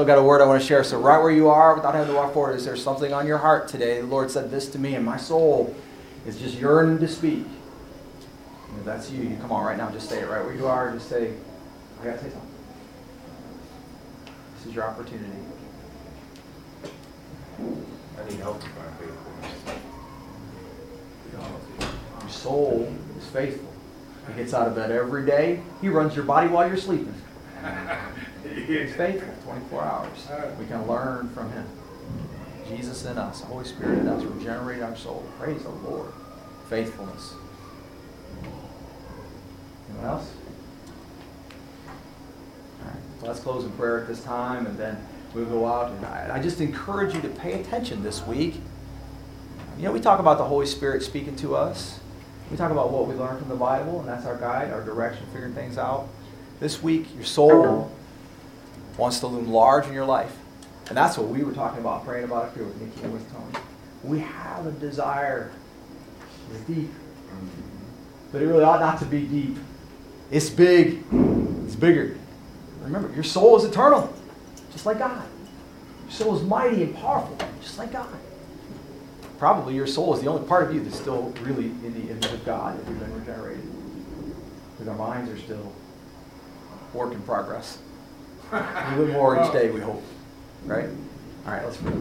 Still got a word I want to share. So, right where you are, without having to walk forward, is there something on your heart today? The Lord said this to me, and my soul is just yearning to speak. And if that's you, you come on right now, just say it right where you are. Just say, I got to say something. This is your opportunity. I need help with my faithfulness. Your soul is faithful. He gets out of bed every day. He runs your body while you're sleeping. He's faithful 24 hours. We can learn from him. Jesus in us, the Holy Spirit in us, regenerate our soul. Praise the Lord. Faithfulness. Anyone else? All right. Well, let's close in prayer at this time, and then we'll go out. And I, I just encourage you to pay attention this week. You know, we talk about the Holy Spirit speaking to us. We talk about what we learn from the Bible, and that's our guide, our direction, figuring things out. This week, your soul wants to loom large in your life. And that's what we were talking about, praying about up here with Nikki and with Tony. We have a desire. It's deep. But it really ought not to be deep. It's big. It's bigger. Remember, your soul is eternal, just like God. Your soul is mighty and powerful, just like God probably your soul is the only part of you that's still really in the image of God if you've been regenerated. Because our minds are still work in progress. A little more each day, we hope. Right? All right, let's pray.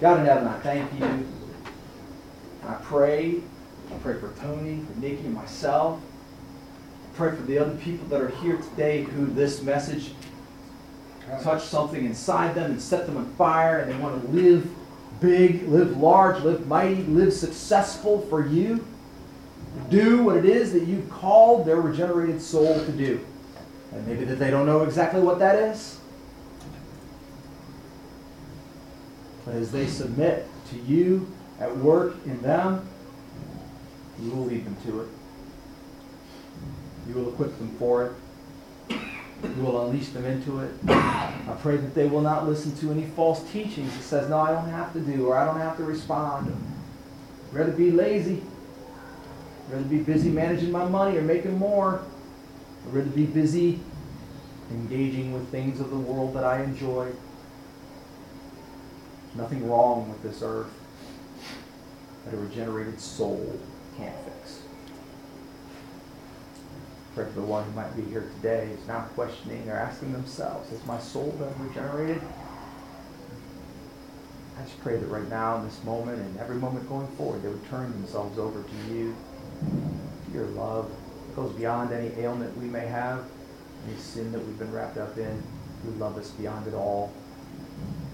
God in heaven, I thank you. I pray. I pray for Tony, for Nikki, and myself. I pray for the other people that are here today who this message touched something inside them and set them on fire and they want to live big, live large, live mighty, live successful for you. Do what it is that you've called their regenerated soul to do. And maybe that they don't know exactly what that is. But as they submit to you at work in them, you will lead them to it. You will equip them for it. You will unleash them into it. I pray that they will not listen to any false teachings that says, no, I don't have to do, or I don't have to respond. I'd rather be lazy. I'd rather be busy managing my money or making more. I'd rather be busy engaging with things of the world that I enjoy. Nothing wrong with this earth that a regenerated soul can't fix. Pray for the one who might be here today is now questioning or asking themselves, has my soul been regenerated? I just pray that right now, in this moment, and every moment going forward, they would turn themselves over to you, to your love. Goes beyond any ailment we may have, any sin that we've been wrapped up in. You love us beyond it all.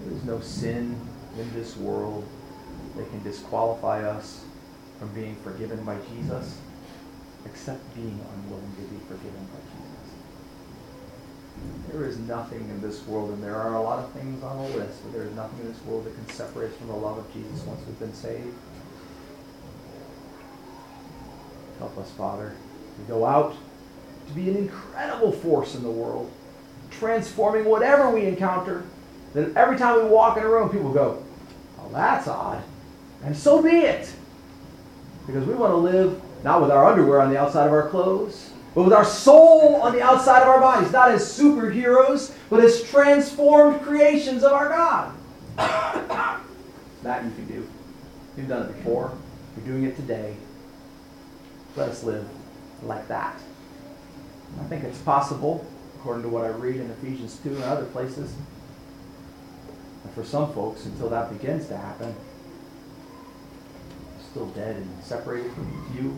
There is no sin in this world that can disqualify us from being forgiven by Jesus except being unwilling to be forgiven by Jesus. There is nothing in this world, and there are a lot of things on the list, but there is nothing in this world that can separate us from the love of Jesus once we've been saved. Help us, Father, to go out to be an incredible force in the world, transforming whatever we encounter. That every time we walk in a room, people go, Oh, that's odd. And so be it. Because we want to live not with our underwear on the outside of our clothes, but with our soul on the outside of our bodies, not as superheroes, but as transformed creations of our God. that you can do. You've done it before. You're doing it today. Let us live like that. I think it's possible, according to what I read in Ephesians 2 and other places, for some folks, until that begins to happen, still dead and separated from you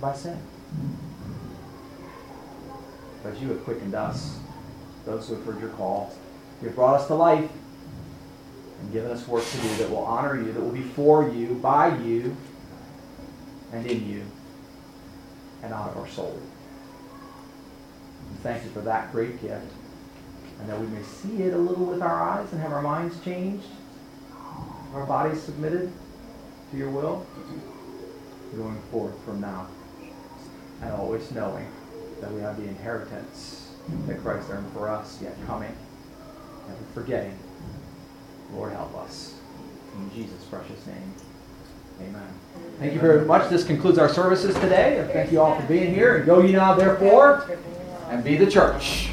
by sin. But you have quickened us, those who have heard your call. You have brought us to life and given us work to do that will honor you, that will be for you, by you, and in you, and out of our soul. Thank you for that great gift. And that we may see it a little with our eyes and have our minds changed, our bodies submitted to your will, going forth from now. And always knowing that we have the inheritance that Christ earned for us yet coming. Never forgetting. Lord, help us. In Jesus' precious name. Amen. Thank you very much. This concludes our services today. Thank you all for being here. And go ye now, therefore, and be the church.